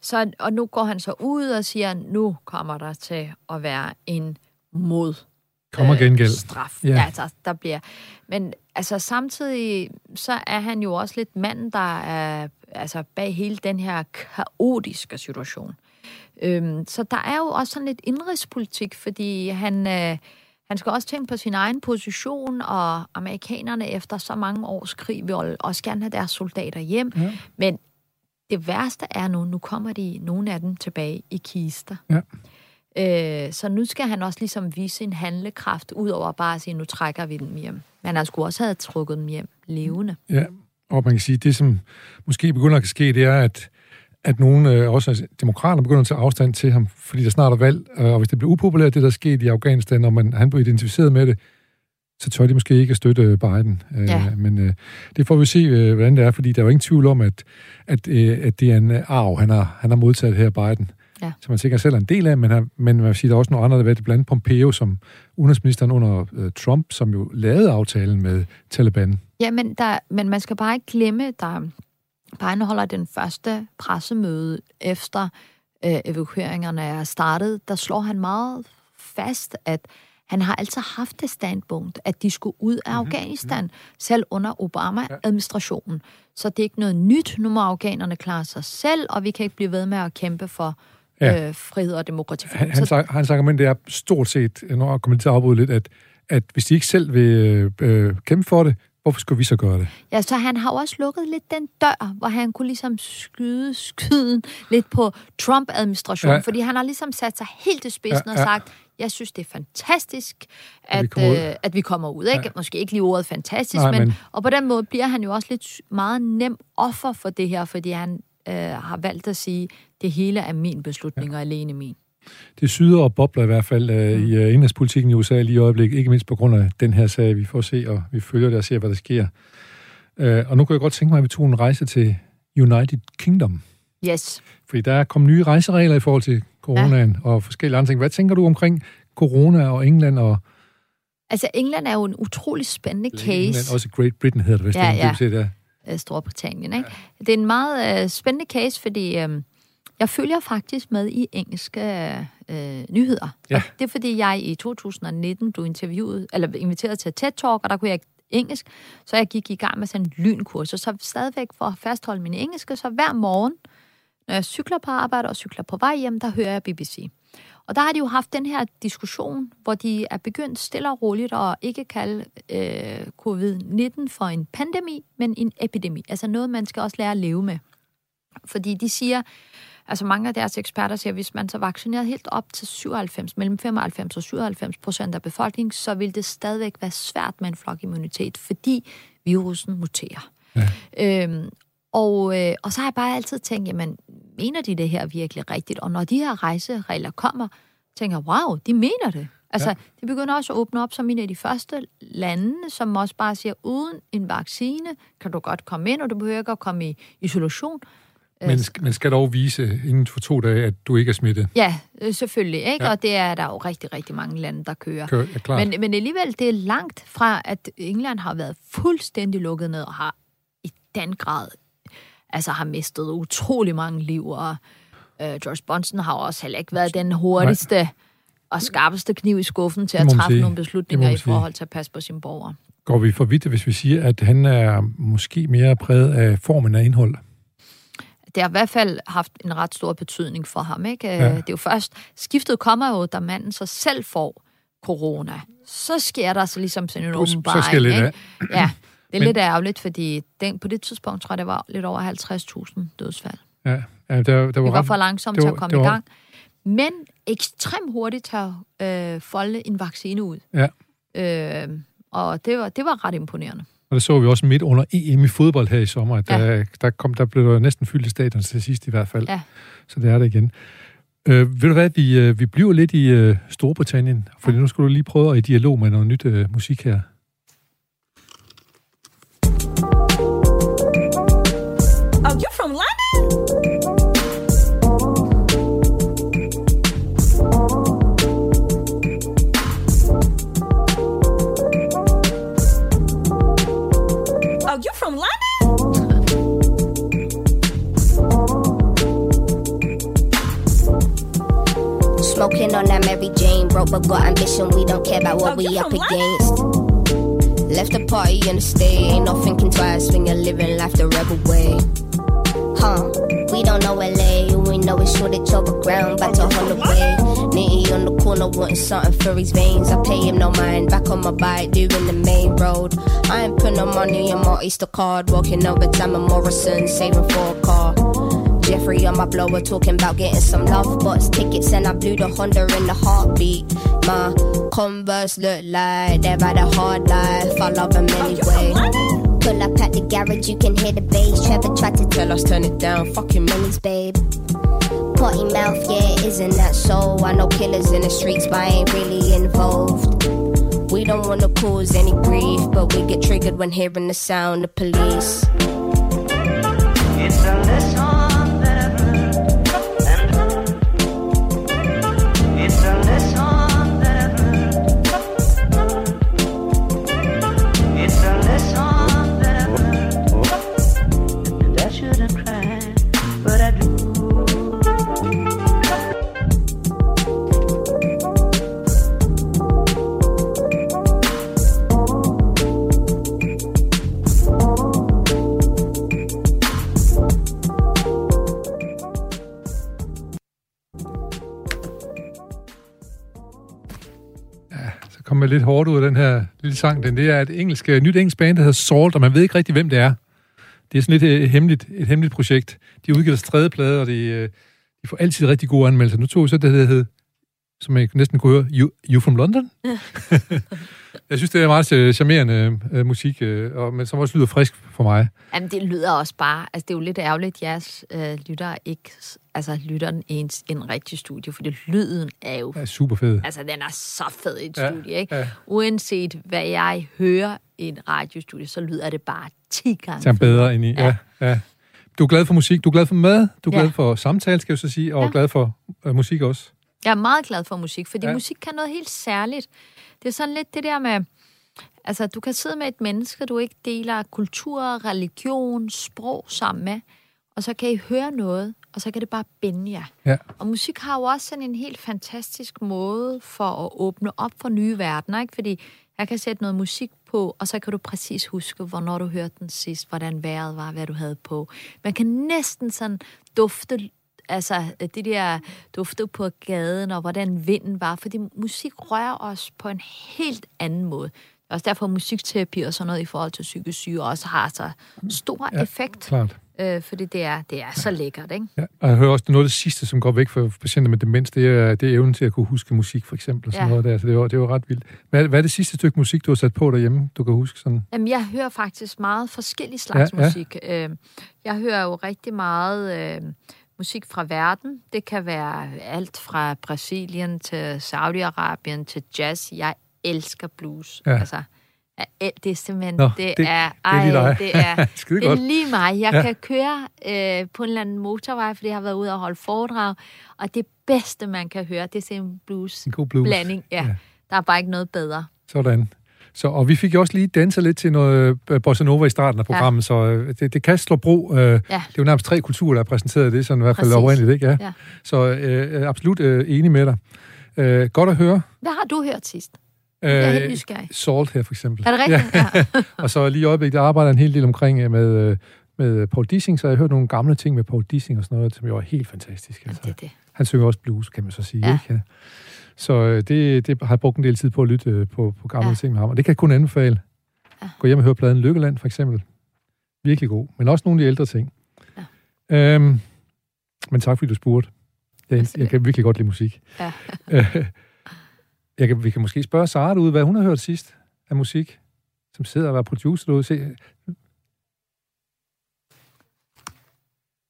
Så, og nu går han så ud og siger, nu kommer der til at være en mod Kommer gengæld. straf. Ja. Ja. der, der bliver. Men altså samtidig, så er han jo også lidt manden, der er altså, bag hele den her kaotiske situation. Øhm, så der er jo også sådan lidt indrigspolitik, fordi han, øh, han skal også tænke på sin egen position, og amerikanerne efter så mange års krig vil også gerne have deres soldater hjem. Ja. Men det værste er nu, nu kommer de, nogle af dem tilbage i kister. Ja. Øh, så nu skal han også ligesom vise en handlekraft, ud over bare at sige, nu trækker vi dem hjem. Men han skulle også have trukket dem hjem levende. Ja, og man kan sige, det som måske begynder at ske, det er, at, at nogle, øh, også demokrater, begynder at tage afstand til ham, fordi der snart er valg, øh, og hvis det bliver upopulært, det der er sket i Afghanistan, og man, han blev identificeret med det, så tør de måske ikke at støtte Biden. Øh, Ja. Men øh, det får vi se, øh, hvordan det er, fordi der er jo ingen tvivl om, at, at, øh, at det er en arv, han har, han har modtaget her, Biden. Ja. Som man sikkert selv er en del af, men, han, men man vil sige, der er også nogle andre, der har været blandt Pompeo, som udenrigsministeren under øh, Trump, som jo lavede aftalen med Taliban. Ja, men, der, men man skal bare ikke glemme, der Biden holder den første pressemøde efter øh, evakueringerne er startet. Der slår han meget fast, at han har altid haft det standpunkt, at de skulle ud af Afghanistan, selv under Obama-administrationen. Så det er ikke noget nyt. Nu må afghanerne klare sig selv, og vi kan ikke blive ved med at kæmpe for Ja. øh, frihed og demokrati. Han, hans, hans argument er stort set, når jeg kommer til at afbryde lidt, at, at hvis de ikke selv vil øh, øh, kæmpe for det, hvorfor skulle vi så gøre det? Ja, så han har jo også lukket lidt den dør, hvor han kunne ligesom skyde skyden lidt på Trump-administrationen, Ja. fordi han har ligesom sat sig helt i spidsen Ja, ja, og sagt, jeg synes, det er fantastisk, At at, vi kommer ud." øh, at vi kommer ud. Ikke? Ja. Måske ikke lige ordet fantastisk, Nej, men- men, og på den måde bliver han jo også lidt meget nem offer for det her, fordi han øh, har valgt at sige, det hele er min beslutning og alene min. Det syder og bobler i hvert fald øh, i øh, indrigspolitikken i USA lige i øjeblikket, ikke mindst på grund af den her sag, vi får se, og vi følger det og ser, hvad der sker. Øh, og nu kunne jeg godt tænke mig, at vi tog en rejse til United Kingdom. Yes. Fordi der er kommet nye rejseregler i forhold til coronaen ja. og forskellige andre ting. Hvad tænker du omkring corona og England og Altså, England er jo en utrolig spændende case. England, også Great Britain hedder det, hvis Ja, det er ja. er. Øh, Storbritannien. Ikke? Ja. Det er en meget øh, spændende case, fordi øh, jeg følger faktisk med i engelske øh, nyheder. Ja. Og det er fordi, jeg i 2019 blev interviewet, eller inviteret til TED Talk, og der kunne jeg engelsk, så jeg gik i gang med sådan en lynkurs, og så stadigvæk for at fastholde min engelske, så hver morgen, når jeg cykler på arbejde og cykler på vej hjem, der hører jeg BBC. Og der har de jo haft den her diskussion, hvor de er begyndt stille og roligt at ikke kalde øh, covid-19 for en pandemi, men en epidemi. Altså noget, man skal også lære at leve med. Fordi de siger, altså mange af deres eksperter siger, at hvis man så vaccineret helt op til 97, mellem 95 og 97 procent af befolkningen, så vil det stadigvæk være svært med en flokimmunitet, fordi virusen muterer. Ja. Øhm, og, øh, og så har jeg bare altid tænkt, jamen, mener de det her virkelig rigtigt? Og når de her rejseregler kommer, tænker wow, de mener det. Altså, ja. de begynder også at åbne op som en af de første lande, som også bare siger, uden en vaccine kan du godt komme ind, og du behøver ikke at komme i isolation. Men, sk- men skal dog vise inden for to dage, at du ikke er smittet. Ja, øh, selvfølgelig, ikke? Ja. Og det er der jo rigtig, rigtig mange lande, der kører. Kør, ja, klart. Men, men alligevel, det er langt fra, at England har været fuldstændig lukket ned og har i den grad altså har mistet utrolig mange liv, og øh, George Bonson har også heller ikke været den hurtigste Nej. og skarpeste kniv i skuffen til at træffe sige. nogle beslutninger i forhold til at passe på sine borgere. Går vi for vidt, hvis vi siger, at han er måske mere præget af formen af indhold? Det har i hvert fald haft en ret stor betydning for ham. Ikke? Ja. Ja. Det er jo først, skiftet kommer jo, da manden så selv får corona. Så sker der så ligesom sådan en Så- så åbenbaring. sker lidt af. Ja, det er Men- lidt ærgerligt, fordi den, på det tidspunkt tror jeg, det var lidt over 50.000 dødsfald. Ja, ja der, der var, Det var ret- for langsomt det til var- at komme det i var- gang. Men ekstremt hurtigt til at øh, folde en vaccine ud. Ja. Øh, og det var, det var ret imponerende. Og det så vi også midt under EM i fodbold her i sommer, at Ja. der, der, kom, der blev der næsten fyldt i stadion til sidst i hvert fald. Ja. Så det er det igen. Øh, ved du hvad, vi, øh, vi bliver lidt i øh, Storbritannien, for nu skal du lige prøve at i dialog med noget nyt øh, musik her. Oh, you from London? Oh, you from London? Smoking on that Mary Jane, broke but got ambition. We don't care about what oh, we up against. Left the party and the stay, ain't no thinking twice when you're living life the rebel way. Huh? We don't know LA, we know is Shoreditch overground, back to Holloway. Nitty on the corner wanting something for his veins. I pay him no mind, back on my bike, doing the main road. I ain't put no money in my Easter card, walking over time at Morrison, saving for a car. Jeffrey on my blower talking about getting some love box tickets and I blew the Honda in the heartbeat. My Converse look like they've had a hard life. I love them anyway. Pull up at the garage, you can hear the bass. Trevor tried to tell us turn it down. Fucking millies, babe. Potty mouth, yeah, isn't that so? I know killers in the streets, but I ain't really involved. We don't wanna cause any grief, but we get triggered when hearing the sound of police. It's a lesson komme lidt hårdt ud af den her lille sang. Den det er et engelsk, øh, nyt engelsk band, der hedder Salt, og man ved ikke rigtig, hvem det er. Det er sådan lidt et hemmeligt, et hemmeligt projekt. De udgiver deres tredje plade, og de, øh, de får altid rigtig gode anmeldelser. Nu tog vi så det, der hedder som jeg næsten kunne høre, You, you From London? jeg synes, det er meget øh, charmerende øh, musik, øh, og, men som også lyder frisk for mig. Jamen, det lyder også bare... Altså, det er jo lidt ærgerligt, at jeres øh, lytter ikke... Altså, lytter den en, en rigtig studie, fordi lyden er jo... Det er super fed. Altså, den er så fed i et Ja, studie, ikke? ja. Uanset hvad jeg hører i en radiostudie, så lyder det bare 10 gange Så bedre ind i. Ja. Ja. ja. Du er glad for musik, du er glad for mad, du er Ja. glad for samtale, skal jeg så sige, og Ja. glad for øh, musik også. Jeg er meget glad for musik, fordi Ja. musik kan noget helt særligt. Det er sådan lidt det der med, altså du kan sidde med et menneske, du ikke deler kultur, religion, sprog sammen med, og så kan I høre noget, og så kan det bare binde jer. Ja. Og musik har jo også sådan en helt fantastisk måde for at åbne op for nye verdener, ikke? Fordi jeg kan sætte noget musik på, og så kan du præcis huske, hvornår du hørte den sidst, hvordan vejret var, hvad du havde på. Man kan næsten sådan dufte, altså det der dufte på gaden, og hvordan vinden var, fordi musik rører os på en helt anden måde. Også derfor, musikterapi og sådan noget i forhold til psykisk syge også har så stor Ja, effekt, Klart. øh, fordi det er, det er så lækkert, ikke? Ja. Og jeg hører også, det noget af det sidste, som går væk for patienter med demens, det er, det er evnen til at kunne huske musik, for eksempel. Og sådan Ja. noget der. Så det var, det var ret vildt. Hvad, hvad er det sidste stykke musik, du har sat på derhjemme, du kan huske sådan? Jamen, jeg hører faktisk meget forskellige slags ja, ja. musik. Øh, Jeg hører jo rigtig meget øh, musik fra verden. Det kan være alt fra Brasilien til Saudi-Arabien til jazz. Jeg elsker blues. Ja. Altså, det er simpelthen, Nå, det, det- er, det er lige det er, det er lige mig. Jeg Ja. kan køre øh, på en eller anden motorvej, fordi jeg har været ude og holde foredrag, og det bedste, man kan høre, det er simpelthen en blues. En god blues. Blanding. Ja. ja. Der er bare ikke noget bedre. Sådan. Så, og vi fik jo også lige danset lidt til noget øh, bossa nova i starten af programmet, ja. så øh, det, det kan slå bro. Øh, ja. Det er jo nærmest tre kulturer, der er præsenteret. Det sådan i hvert fald oprindeligt, ikke? Ja. Ja. Så øh, øh, absolut øh, enig med dig. Øh, godt at høre. Hvad har du hørt sidst? Øh, Jeg er helt nysgerrig. Salt her, for eksempel. Er det rigtigt? Ja. ja. Og så lige i øjeblikket, der arbejder en hel del omkring med, med Paul Dissing, så jeg har hørt nogle gamle ting med Paul Dissing og sådan noget, som jo er helt fantastisk. Altså. Det er det. Han synger også blues, kan man så sige. Ja. Ikke? Så øh, det, det har jeg brugt en del tid på at lytte øh, på, på gamle ja. Ting med ham, og det kan jeg kun anbefale. Ja. Gå hjem og høre pladen Lykkeland, for eksempel. Virkelig god, men også nogle af de ældre ting. Ja. Øhm, men tak, fordi du spurgte. Jeg, Altså, jeg kan virkelig godt lide musik. Ja. Jeg kan, vi kan måske spørge Sara derude, hvad hun har hørt sidst af musik, som sidder og er producer derude. Se.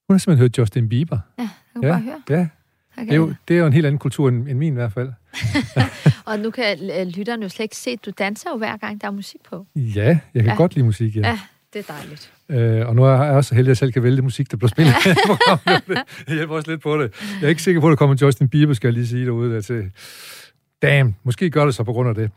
Hun har simpelthen hørt Justin Bieber. Ja, jeg kan ja. Bare høre. ja. Okay. Det, er jo, det er jo en helt anden kultur end, end min i hvert fald. Og nu kan øh, lytteren jo slet ikke se, du danser jo hver gang, der er musik på. Ja, jeg kan ja. Godt lide musik, ja. Ja, det er dejligt. Øh, og nu er jeg også så heldig, at jeg selv kan vælge det musik, der bliver spillet. Det hjælper også lidt på det. Jeg er ikke sikker på, at der kommer Justin Bieber, skal jeg lige sige derude. Der til. Damn, måske gør det så på grund af det.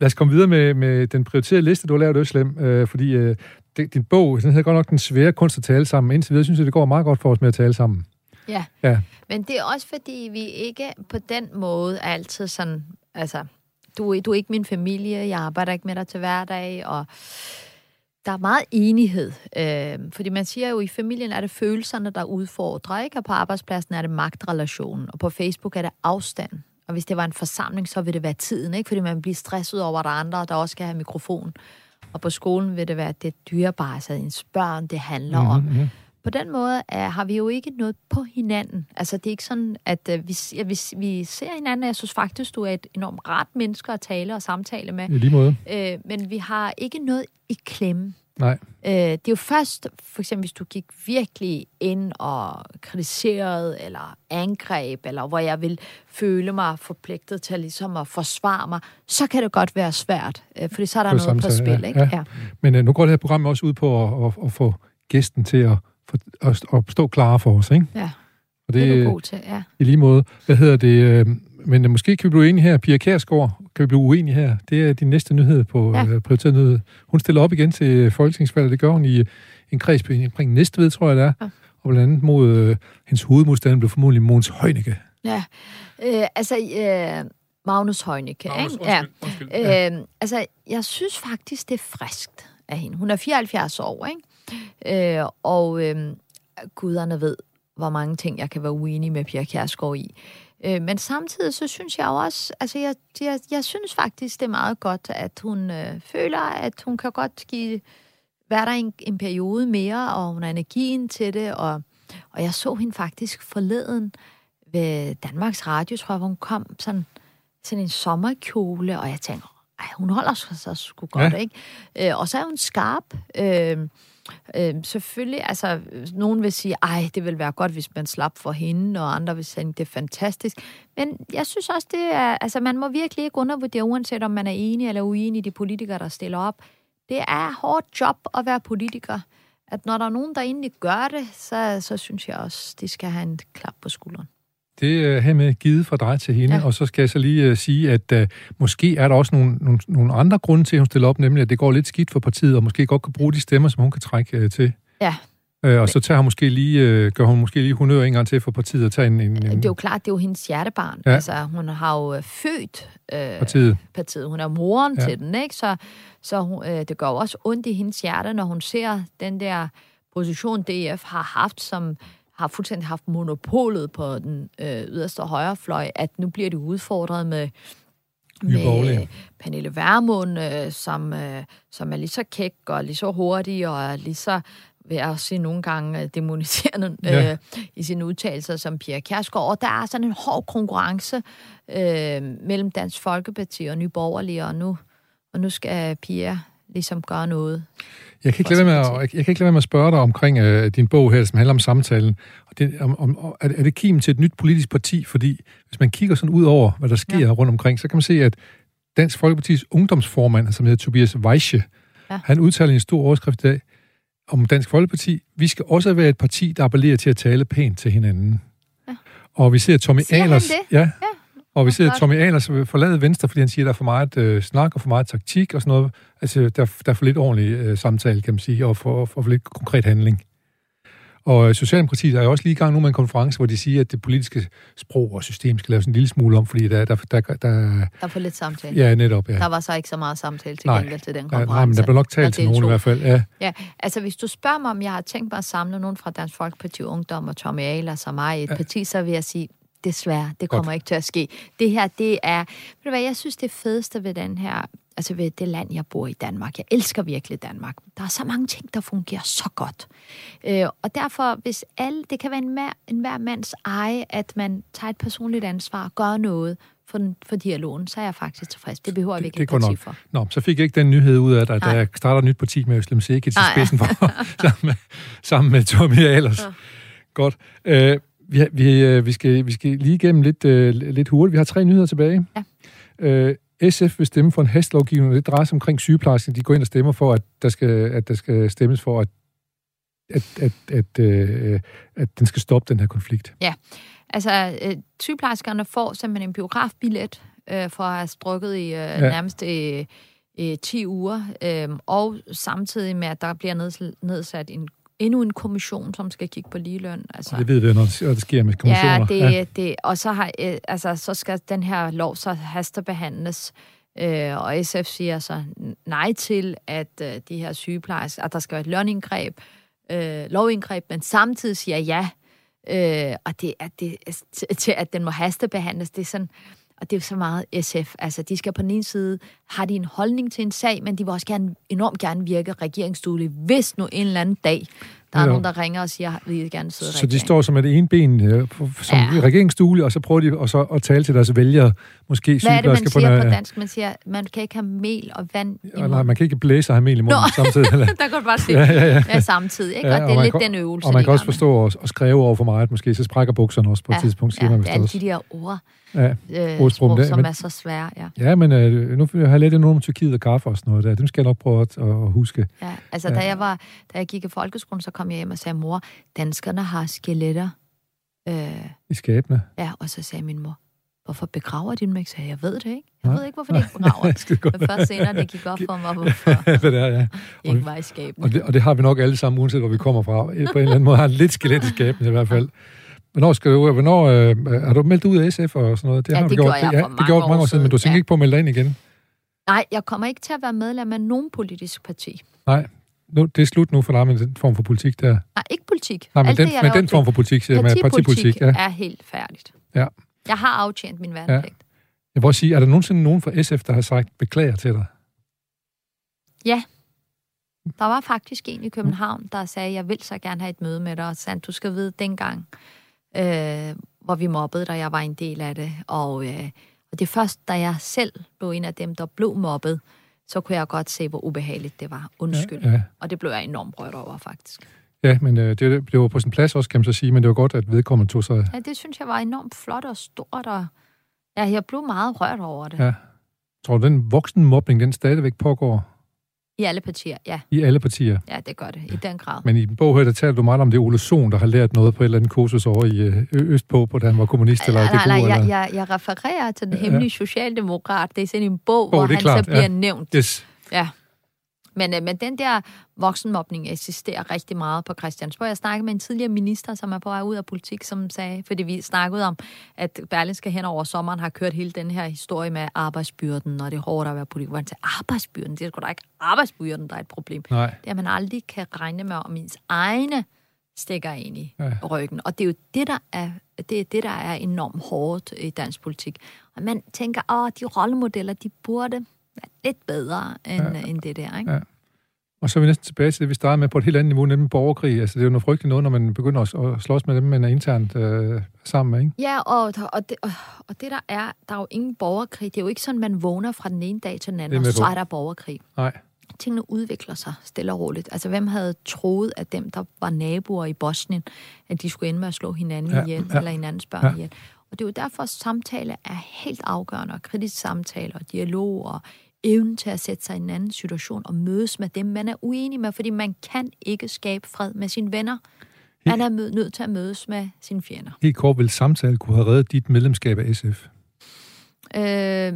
Lad os komme videre med, med den prioriterede liste, du har lavet, Øslem, øh, fordi øh, det, din bog, den hedder godt nok Den svære kunst at tale sammen. Indtil videre synes jeg, det går meget godt for os med at tale sammen. Ja. Ja. Men det er også fordi, vi ikke på den måde altid sådan, altså, du, du er ikke min familie, jeg arbejder ikke med dig til hverdag, og der er meget enighed. Øh, fordi man siger jo, i familien er det følelserne, der udfordrer, ikke? Og på arbejdspladsen er det magtrelationen, og på Facebook er det afstand. Og hvis det var en forsamling, så vil det være tiden, ikke? Fordi man bliver stresset over, at der er andre, der også skal have mikrofon. Og på skolen vil det være det dyrebare, altså ens børn, det handler mm-hmm. om. På den måde er, har vi jo ikke noget på hinanden. Altså, det er ikke sådan, at øh, vi, ja, vi, vi ser hinanden, jeg synes faktisk, du er et enormt rart menneske at tale og samtale med. I lige måde. Øh, men vi har ikke noget i klemme. Nej. Øh, det er jo først, for eksempel hvis du gik virkelig ind og kritiserede, eller angreb, eller hvor jeg vil føle mig forpligtet til ligesom at forsvare mig, så kan det godt være svært, øh, fordi så er der På noget på samtale, spil, ja, ikke? ja. Men øh, nu går det her program også ud på at, at, at få gæsten til at, for, at, at stå klar for os, ikke? ja. Og Det er det, du god til, ja. i lige måde. Hvad hedder det? Øh, men øh, måske kan vi blive enige her. Pia Kærsgaard, kan vi blive uenige her? Det er din næste nyhed på Ja. ja. prioriteret nyhed. Hun stiller op igen til folketingsvalget. Det gør hun i en kreds omkring Næstved, tror jeg det er. Ja. Og blandt andet mod øh, hendes hovedmodstander blev formodentlig Måns Højnække. Ja, øh, altså øh, Magnus Heunicke. Magnus, ikke? undskyld, undskyld. Ja. Øh, altså, jeg synes faktisk, det er friskt af hende. Hun er 74 år, ikke? Øh, og øh, guderne ved, hvor mange ting, jeg kan være uenig med Pia Kjærsgaard i. Øh, men samtidig så synes jeg jo også, altså jeg, jeg, jeg synes faktisk, det er meget godt, at hun øh, føler, at hun kan godt give, være der en, en periode mere, og hun har energien til det, og, og jeg så hende faktisk forleden ved Danmarks Radio, tror jeg, hvor hun kom sådan, sådan en sommerkjole, og jeg tænker, ej, hun holder sig så sgu godt, Ja. ikke? Øh, og så er hun skarp. Øh, øh, selvfølgelig, altså, nogen vil sige, ej, det vil være godt, hvis man slap for hende, og andre vil sige, det er fantastisk. Men jeg synes også, det er, altså, man må virkelig ikke undervurdere, uanset om man er enig eller uenig i de politikere, der stiller op. Det er hårdt job at være politiker. At når der er nogen, der egentlig gør det, så, så synes jeg også, de skal have en klap på skulderen. Det er hermed givet fra dig til hende, ja. Og så skal jeg så lige uh, sige, at uh, måske er der også nogle, nogle, nogle andre grunde til, at hun stiller op, nemlig at det går lidt skidt for partiet, og måske godt kan bruge de stemmer, som hun kan trække uh, til. Ja. Uh, og så tager hun måske lige, uh, gør hun måske lige honør en gang til for partiet at tage en, en, en Det er jo klart, det er jo hendes hjertebarn. Ja. Altså, hun har jo øh, født øh, partiet. partiet. Hun er moren Ja. til den, ikke? Så, så øh, det gør også ondt i hendes hjerte, når hun ser den der position, DF har haft, som har fuldstændig haft monopolet på den øh, yderste højrefløj, at nu bliver de udfordret med med Pernille Vermund, øh, som, øh, som er lige så kæk og lige så hurtig og er lige så vil jeg også sige nogle gange øh, demoniserende Ja. øh, i sine udtalelser som Pia Kjærsgaard. Og der er sådan en hård konkurrence øh, mellem Dansk Folkeparti og Nye Borgerlige, og nu, og nu skal Pia ligesom gøre noget. Jeg kan, ikke lade være med at, jeg, jeg kan ikke lade være med at spørge dig omkring uh, din bog her, som handler om samtalen. Og det, om, om, er, er det kim til et nyt politisk parti? Fordi hvis man kigger sådan ud over, hvad der sker ja. Rundt omkring, så kan man se, at Dansk Folkepartis ungdomsformand, som hedder Tobias Weiche, ja. Han udtaler en stor overskrift i dag om Dansk Folkeparti, vi skal også være et parti, der appellerer til at tale pænt til hinanden. Ja. Og vi ser Tommy Siger Ahlers... Ja, Ja. Og vi ser. Tommy Ahlers forlade Venstre, fordi han siger, at der er for meget øh, snak og for meget taktik og sådan noget. Altså, der, der er for lidt ordentlig øh, samtale, kan man sige, og for, for, for lidt konkret handling. Og øh, Socialdemokratiet er jo også lige i gang nu med en konference, hvor de siger, at det politiske sprog og system skal laves en lille smule om, fordi der, der, der, der, Der er for lidt samtale. ja, netop, ja. Der var så ikke så meget samtale til gengæld til den konference. nej, men der blev nok talt til nogen i hvert fald. Ja, Ja, altså hvis du spørger mig, om jeg har tænkt mig at samle nogen fra Dansk Folkeparti Ungdom og Tommy Ahlers og mig i et ja. parti, så vil jeg sige, desværre, det kommer ikke til at ske. Det her, det er, ved du hvad, jeg synes det fedeste ved den her, altså ved det land, jeg bor i Danmark. Jeg elsker virkelig Danmark. Der er så mange ting, der fungerer så godt. Øh, og derfor, hvis alle, det kan være en, en hver mands eje, at man tager et personligt ansvar og gør noget for, den, for dialogen, så er jeg faktisk tilfreds. Det behøver jeg det, ikke det et går parti nok. for. Nå, så fik jeg ikke den nyhed ud af, at Nej. der starter et nyt parti med Øslem til Nej. spidsen for, sammen, med, sammen med Tommy Ahlers. Ja. Godt. Øh, vi, vi, øh, vi, skal, vi skal lige igennem lidt, øh, lidt hurtigt. Vi har tre nyheder tilbage. Ja. Øh, SF vil stemme for en hastlovgivning. Det drejer sig omkring sygeplejersken. De går ind og stemmer for, at der skal, at der skal stemmes for, at, at, at, at, øh, at den skal stoppe den her konflikt. Altså, øh, sygeplejerskerne får simpelthen en biografbillet øh, for at have strukket i øh, ja. nærmest øh, øh, 10 uger, øh, og samtidig med, at der bliver nedsat en endnu en kommission, som skal kigge på ligeløn. Altså, Det ved vi, når det- når det sker med kommissioner. Ja, det, ja. det, og så, har, øh, altså, så skal den her lov så hastebehandles. Øh, og SF siger så nej til, at øh, de her sygeplejersker, at der skal være et lønindgreb, øh, lovindgreb, men samtidig siger ja, øh, og det, at det, til, til, at den må hastebehandles. Det er sådan, og det er jo så meget SF. Altså, de skal på den ene side, har de en holdning til en sag, men de vil også gerne, enormt gerne virke regeringsduelige, hvis nu en eller anden dag, der er Ja. nogen, der ringer og siger, vi vil gerne sidde Så de regering." står som et ene ben øh, på- som Ja. ja. regeringsstule, og så prøver de og så at tale til deres vælgere, måske Hvad er det, man siger en- på dansk? Man siger, man kan ikke have mel og vand i Ja, nej, man kan ikke blæse og have mel i munden Nå. samtidig. Eller? Der kan du bare se Ja, ja, ja. ja, samtidig, ikke? Ja, og det og er man lidt kan- den øvelse, Og man kan også forstå og, og skrive over for meget, måske, så sprækker bukserne også på et tidspunkt, siger ja, man det er alle de der ord, Ja. øh, sprog, det- som men- er så svære. Ja. ja, men øh, nu har jeg lidt noget om Tyrkiet og kaffe og sådan noget der. Dem skal jeg nok prøve at, at huske. Ja, altså, Ja. da jeg, var, da jeg gik i folkeskolen, så kom jeg hjem og sagde, mor, danskerne har skeletter. Øh, I skabene. ja, og så sagde min mor, hvorfor begraver de dem ikke? Så jeg, jeg ved det ikke. Jeg ved ikke, hvorfor de ikke begraver. Godt. Men først senere, det gik op for mig, hvorfor det er, ja. ikke var i skabene. Og det, og det har vi nok alle sammen, uanset hvor vi kommer fra. På en eller anden måde har lidt skelet i skabene i hvert fald. Hvornår, skal du, hvornår øh, har du meldt ud af SF og sådan noget? Ja, har det gjorde gjort. jeg ja, for det mange gjorde du mange år siden, men du tænker ja. ikke på at melde dig ind igen? Nej, jeg kommer ikke til at være medlem af nogen politisk parti. Nej, nu, det er slut nu for dig med den form for politik der. Nej, ikke politik. Nej, men Alt den, det, men den form for politik, siger jeg med partipolitik. partipolitik Ja. er helt færdigt. Ja. Jeg har aftjent min værnepligt. Jeg vil også sige, er der nogensinde nogen fra SF, der har sagt beklager til dig? Der var faktisk en i København, der sagde, jeg vil så gerne have et møde med dig, og sagde, du skal vide dengang, øh, hvor vi mobbede dig, jeg var en del af det. Og, øh, og det er først, da jeg selv blev en af dem, der blev mobbet, så kunne jeg godt se, hvor ubehageligt det var. Undskyld. Ja, ja. Og det blev jeg enormt rørt over, faktisk. Ja, men øh, det, det var på sin plads også, kan man så sige, men det var godt, at vedkommende tog sig... Ja, det synes jeg var enormt flot og stort, og ja, jeg blev meget rørt over det. Ja. Tror du, den voksenmobning, den stadigvæk pågår I alle partier, ja. i alle partier? Ja, det gør det, i den grad. Men i en bog her, der taler du meget om det Ole Sohn, der har lært noget på et eller andet kursus over i øh, Østpå, på da han var kommunist eller Nej, nej, DKU, nej, jeg, jeg, jeg refererer til den hemmelige socialdemokrat. Det er sådan en bog, Bog, hvor han klart, så bliver ja. nævnt. Yes. Ja. Men, øh, men den der voksenmobning eksisterer rigtig meget på Christiansborg. Jeg snakkede med en tidligere minister, som er på vej ud af politik, som sagde, fordi vi snakkede om, at Berlinske hen over sommeren har kørt hele den her historie med arbejdsbyrden, og det er hårdt at være politiker. Han sagde, arbejdsbyrden, det er sgu da ikke arbejdsbyrden, der er et problem. Nej. Det er, at man aldrig kan regne med, om ens egne stikker ind i ja. ryggen. Og det er jo det, der er, det er det, der er enormt hårdt i dansk politik. Og man tænker, åh, de rollemodeller, de burde være lidt bedre end, ja. end det der, ikke? Ja. Og så er vi næsten tilbage til det, vi startede med på et helt andet niveau, nemlig borgerkrig. Altså, det er jo noget frygteligt noget, når man begynder at, slås med dem, man er internt øh, sammen med, ikke? Ja, og, og, det, og, og det der er, der er jo ingen borgerkrig. Det er jo ikke sådan, man vågner fra den ene dag til den anden, og så er der borgerkrig. Nej. Tingene udvikler sig stille og roligt. Altså, hvem havde troet, at dem, der var naboer i Bosnien, at de skulle ende med at slå hinanden Ja, ihjel, ja, eller hinandens børn ja. ihjel. Og det er jo derfor, at samtale er helt afgørende, og kritisk samtale og dialog og evnen til at sætte sig i en anden situation og mødes med dem, man er uenig med, fordi man kan ikke skabe fred med sine venner. Man er nødt til at mødes med sine fjender. Helt kort vil samtale kunne have reddet dit medlemskab af SF. Øh,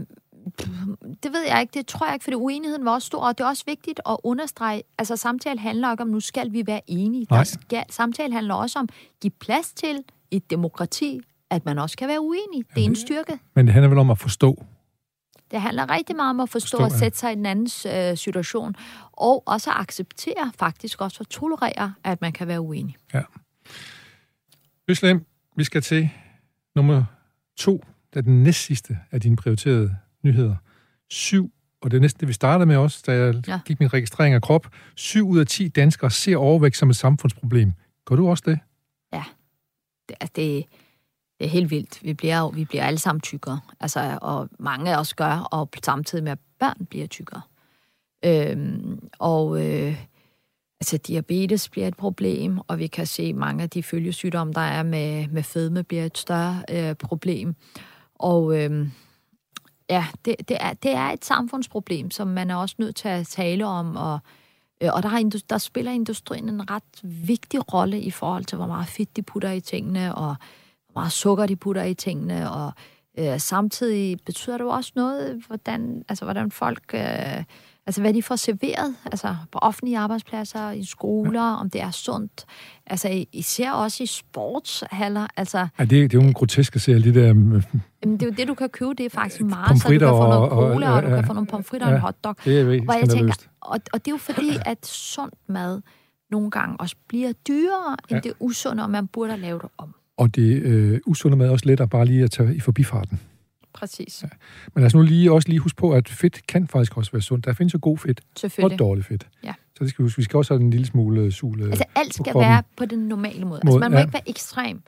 det ved jeg ikke, det tror jeg ikke, fordi uenigheden var også stor, og det er også vigtigt at understrege, altså samtale handler ikke om, nu skal vi være enige. Nej. Der skal, samtale handler også om, at give plads til et demokrati, at man også kan være uenig. Det er en styrke. Men det handler vel om at forstå. Det handler rigtig meget om at forstå Forstå, og ja. sætte sig i den andens øh, situation, og også acceptere, faktisk også at tolerere, at man kan være uenig. Øslem, vi skal til nummer to, det er den næst sidste af dine prioriterede nyheder. Syv, og det er næsten det, vi startede med også, da jeg ja. Ja. gik min registrering af krop. Syv ud af ti danskere ser overvægt som et samfundsproblem. Gør du også det? det, altså, det, det er helt vildt. Vi bliver, jo- vi bliver alle sammen tykkere. Altså, og mange af os gør, og samtidig med, at børn bliver tykkere. Øhm, og øh, altså, diabetes bliver et problem, og vi kan se, mange af de følgesygdomme, der er med, med fedme, bliver et større øh, problem. Og øh, ja, det, det, er, det er et samfundsproblem, som man er også nødt til at tale om, og øh, Og der, har, der spiller industrien en ret vigtig rolle i forhold til, hvor meget fedt de putter i tingene, og meget sukker de putter i tingene, og øh, samtidig betyder det jo også noget, hvordan, altså, hvordan folk øh, Altså, hvad de får serveret, altså på offentlige arbejdspladser, i skoler, om det er sundt. Altså, især også i sportshaller. Altså, Ja, det, det er jo en grotesk at se alle de der... øh, jamen, det er jo det, du kan købe. Det er faktisk meget. Så du kan få noget og- og- cola, og, du ja, kan ja. få nogle pomfritter og en Ja, hotdog. Det er jo Hvor jeg tænker, og, og det er jo fordi, at sund mad nogle gange også bliver dyrere end Ja. det usunde, og man burde lave det om. Og det øh, usunde mad er også lettere bare lige at tage i forbifarten. Præcis. Men altså nu lige, også lige huske på, at fedt kan faktisk også være sundt. Der findes jo god fedt og Selvfølgelig. dårlig fedt. Ja. Så det skal vi huske. Vi skal også have en lille smule øh, sul. øh, Altså, alt skal kroppen. være på den normale måde. Altså, Måde, man må ja. ikke være ekstrem.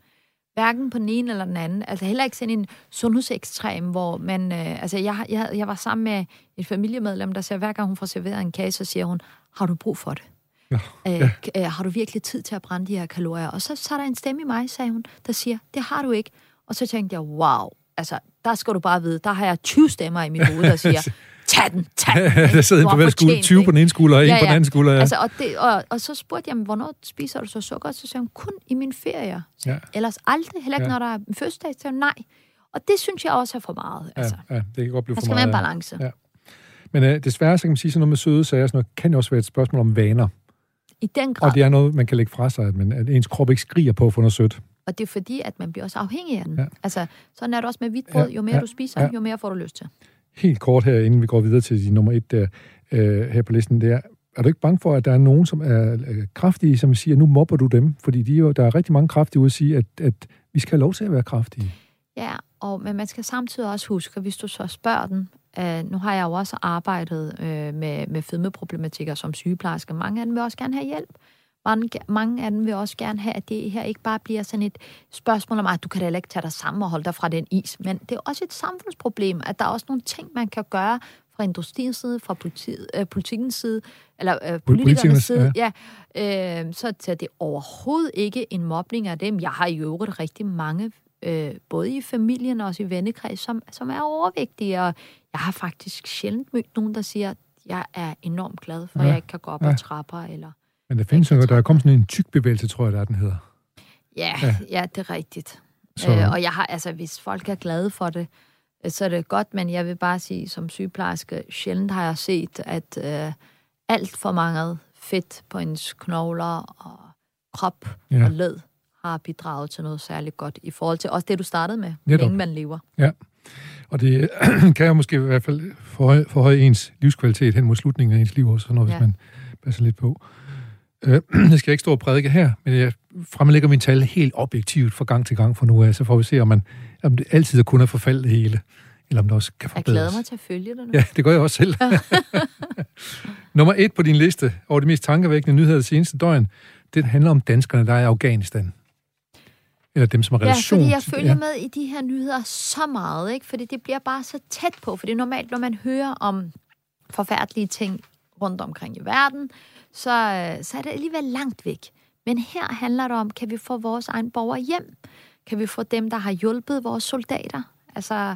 Hverken på den ene eller den anden. Altså, heller ikke sådan en sundhedsekstrem, hvor man... Øh, altså, jeg, jeg, jeg var sammen med et familiemedlem, der siger, hver gang hun får serveret en kage, så siger hun, har du brug for det? Ja, Øh, ja. øh, har du virkelig tid til at brænde de her kalorier? Og så, så er der en stemme i mig, sagde hun, der siger, det har du ikke. Og så tænkte jeg, wow, altså, der skal du bare vide, der har jeg 20 stemmer i mit hoved, der siger, tag den, tag den. der sidder på hver skulder, fortjent 20 det, på den ene skulder og en Ja, på den anden skulder. Ja. Altså, og, det, og, og så spurgte jeg, hvornår spiser du så sukker? Så sagde hun, kun i mine ferier. Ja. Ellers aldrig, heller ikke, Ja. når der er en fødselsdag. Så nej. Og det synes jeg også er for meget. Altså. ja, ja, det kan godt blive Der for skal meget. være en balance. Ja. Men øh, desværre, så kan man sige, sådan noget med søde sager, sådan noget, kan jo også være et spørgsmål om vaner. I den grad. Og det er noget, man kan lægge fra sig, men at ens krop ikke skriger på at få noget sødt. Og det er fordi, at man bliver også afhængig af den. Ja. Altså, sådan er det også med hvidt brød. Jo mere ja, du spiser, ja. jo mere får du lyst til. Helt kort her, inden vi går videre til de nummer et der, øh, her på listen, det er, er du ikke bange for, at der er nogen, som er øh, kraftige, som siger, nu mobber du dem? Fordi de jo, der er rigtig mange kraftige ude at sige, at, at vi skal have lov til at være kraftige. Ja, og, men man skal samtidig også huske, at hvis du så spørger den, øh, nu har jeg jo også arbejdet øh, med, med fedmeproblematikker som sygeplejerske, mange af dem vil også gerne have hjælp. Mange, mange af dem vil også gerne have, at det her ikke bare bliver sådan et spørgsmål om, at du kan da ikke tage dig sammen og holde dig fra den is. Men det er også et samfundsproblem, at der er også nogle ting, man kan gøre fra industriens side, fra politiet, øh, politikens side, eller øh, politikernes side. Ja. Ja, øh, så, så det er overhovedet ikke en mobning af dem. Jeg har i øvrigt rigtig mange, øh, både i familien og også i vennekreds, som, som er overvægtige. Og jeg har faktisk sjældent mødt nogen, der siger, at jeg er enormt glad for, at Ja, jeg ikke kan gå op ja. ad trapper. Eller... Men der findes jo, der er kommet sådan en tyk bevægelse, tror jeg, der er, den hedder. Ja, Ja. ja. ja, det er rigtigt. Så- Øh, og jeg har, altså, hvis folk er glade for det, øh, så er det godt, men jeg vil bare sige, som sygeplejerske, sjældent har jeg set, at øh, alt for meget fedt på ens knogler og krop Ja. ja. og led har bidraget til noget særligt godt i forhold til også det, du startede med, Netop. længe man lever. Og det kan jo måske i hvert fald forhøje, forhøje ens livskvalitet hen mod slutningen af ens liv også, når, ja. hvis man passer lidt på. Øh, jeg skal ikke stå og prædike her, men jeg fremlægger mine tal helt objektivt fra gang til gang fra nu af, så får vi se, om, man, om det altid er kun er forfaldet det hele, eller om det også kan Jeg glæder forbedres. mig til at følge det nu. Ja, det gør jeg også selv. Nummer et på din liste over de mest tankevækkende nyheder det seneste døgn, det handler om danskerne, der er i Afghanistan. Eller dem, som har Ja, relation fordi jeg følger ja. med i de her nyheder så meget, ikke? fordi det bliver bare så tæt på. For det er normalt, når man hører om forfærdelige ting rundt omkring i verden, så, øh, så er det alligevel langt væk. Men her handler det om, kan vi få vores egen borgere hjem? Kan vi få dem, der har hjulpet vores soldater? Altså,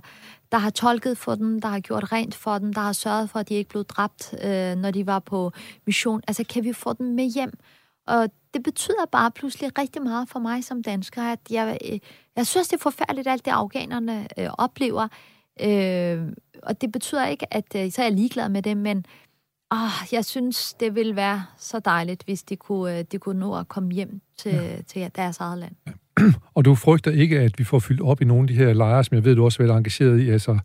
der har tolket for dem, der har gjort rent for dem, der har sørget for, at de ikke blev dræbt, øh, når de var på mission. Altså, kan vi få dem med hjem? Og det betyder bare pludselig rigtig meget for mig som dansker, at jeg, øh, jeg synes, det er forfærdeligt, alt det afghanerne øh, oplever. Øh, og det betyder ikke, at øh, så er jeg ligeglad med det, men åh, jeg synes, det ville være så dejligt, hvis de kunne, øh, de kunne nå at komme hjem til, ja. til deres eget land. Og du frygter ikke, at vi får fyldt op i nogle af de her lejre, som jeg ved, du også er engageret i, altså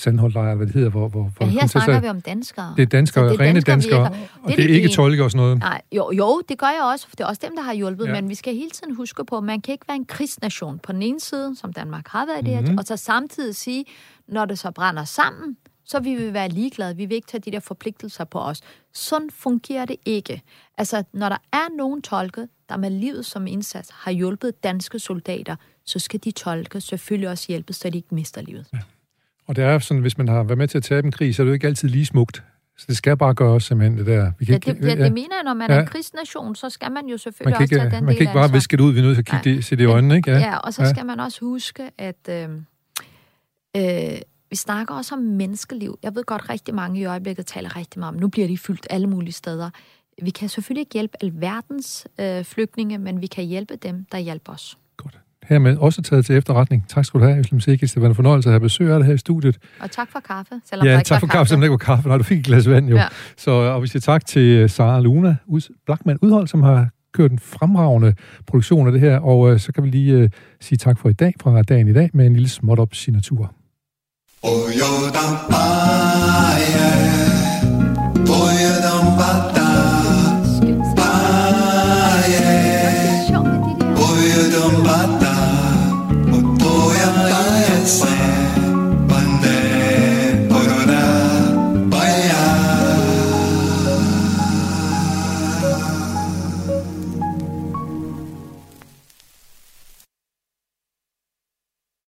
Sandholdt-lejre, hvad det hedder, hvor... hvor, hvor Ja, her snakker vi om danskere. Det er danskere, det er rene danskere, danskere, og det er det er ikke ene. tolke og sådan noget. Nej, jo, jo, det gør jeg også, for det er også dem, der har hjulpet, Ja. men vi skal hele tiden huske på, at man kan ikke være en krigsnation på den ene side, som Danmark har været i det Mhm. og så samtidig sige, når det så brænder sammen, så vil vi være ligeglade. Vi vil ikke tage de der forpligtelser på os. Sådan fungerer det ikke. Altså, når der er nogen tolke, der med livet som indsats har hjulpet danske soldater, så skal de tolke selvfølgelig også hjælpes, så de ikke mister livet. Ja. Og det er sådan, hvis man har været med til at tabe en krig, så er det jo ikke altid lige smukt. Så det skal bare gøres simpelthen, det der. Vi kan Ja, ikke, det, ja, det mener jeg, når man Ja. er en krigsnation, så skal man jo man selvfølgelig kan også tage ikke, den man kan ikke bare viske det ud, vi er nødt til at kigge Nej. det, se det i øjnene, ikke? Ja, ja og så Ja. skal man også huske, at øh, øh, vi snakker også om menneskeliv. Jeg ved godt, rigtig mange i øjeblikket taler rigtig meget om, nu bliver de fyldt alle mulige steder. Vi kan selvfølgelig ikke hjælpe alverdens øh, flygtninge, men vi kan hjælpe dem, der hjælper os. Hermed også taget til efterretning. Tak skal du have, Øslem Sikis. Det var en fornøjelse at have besøg af dig her i studiet. Og tak for kaffe, selvom der Ja, ikke tak var for kaffe, selvom der ikke var kaffe. Nej, du fik et glas vand jo. Ja. Så, og vi siger tak til øh, Sara Luna, Ud- Blackman Udhold, som har kørt en fremragende produktion af det her. Og øh, så kan vi lige øh, sige tak for i dag, fra dagen i dag, med en lille småt op signatur. Boyodam, ah, yeah. Boyodam, bada.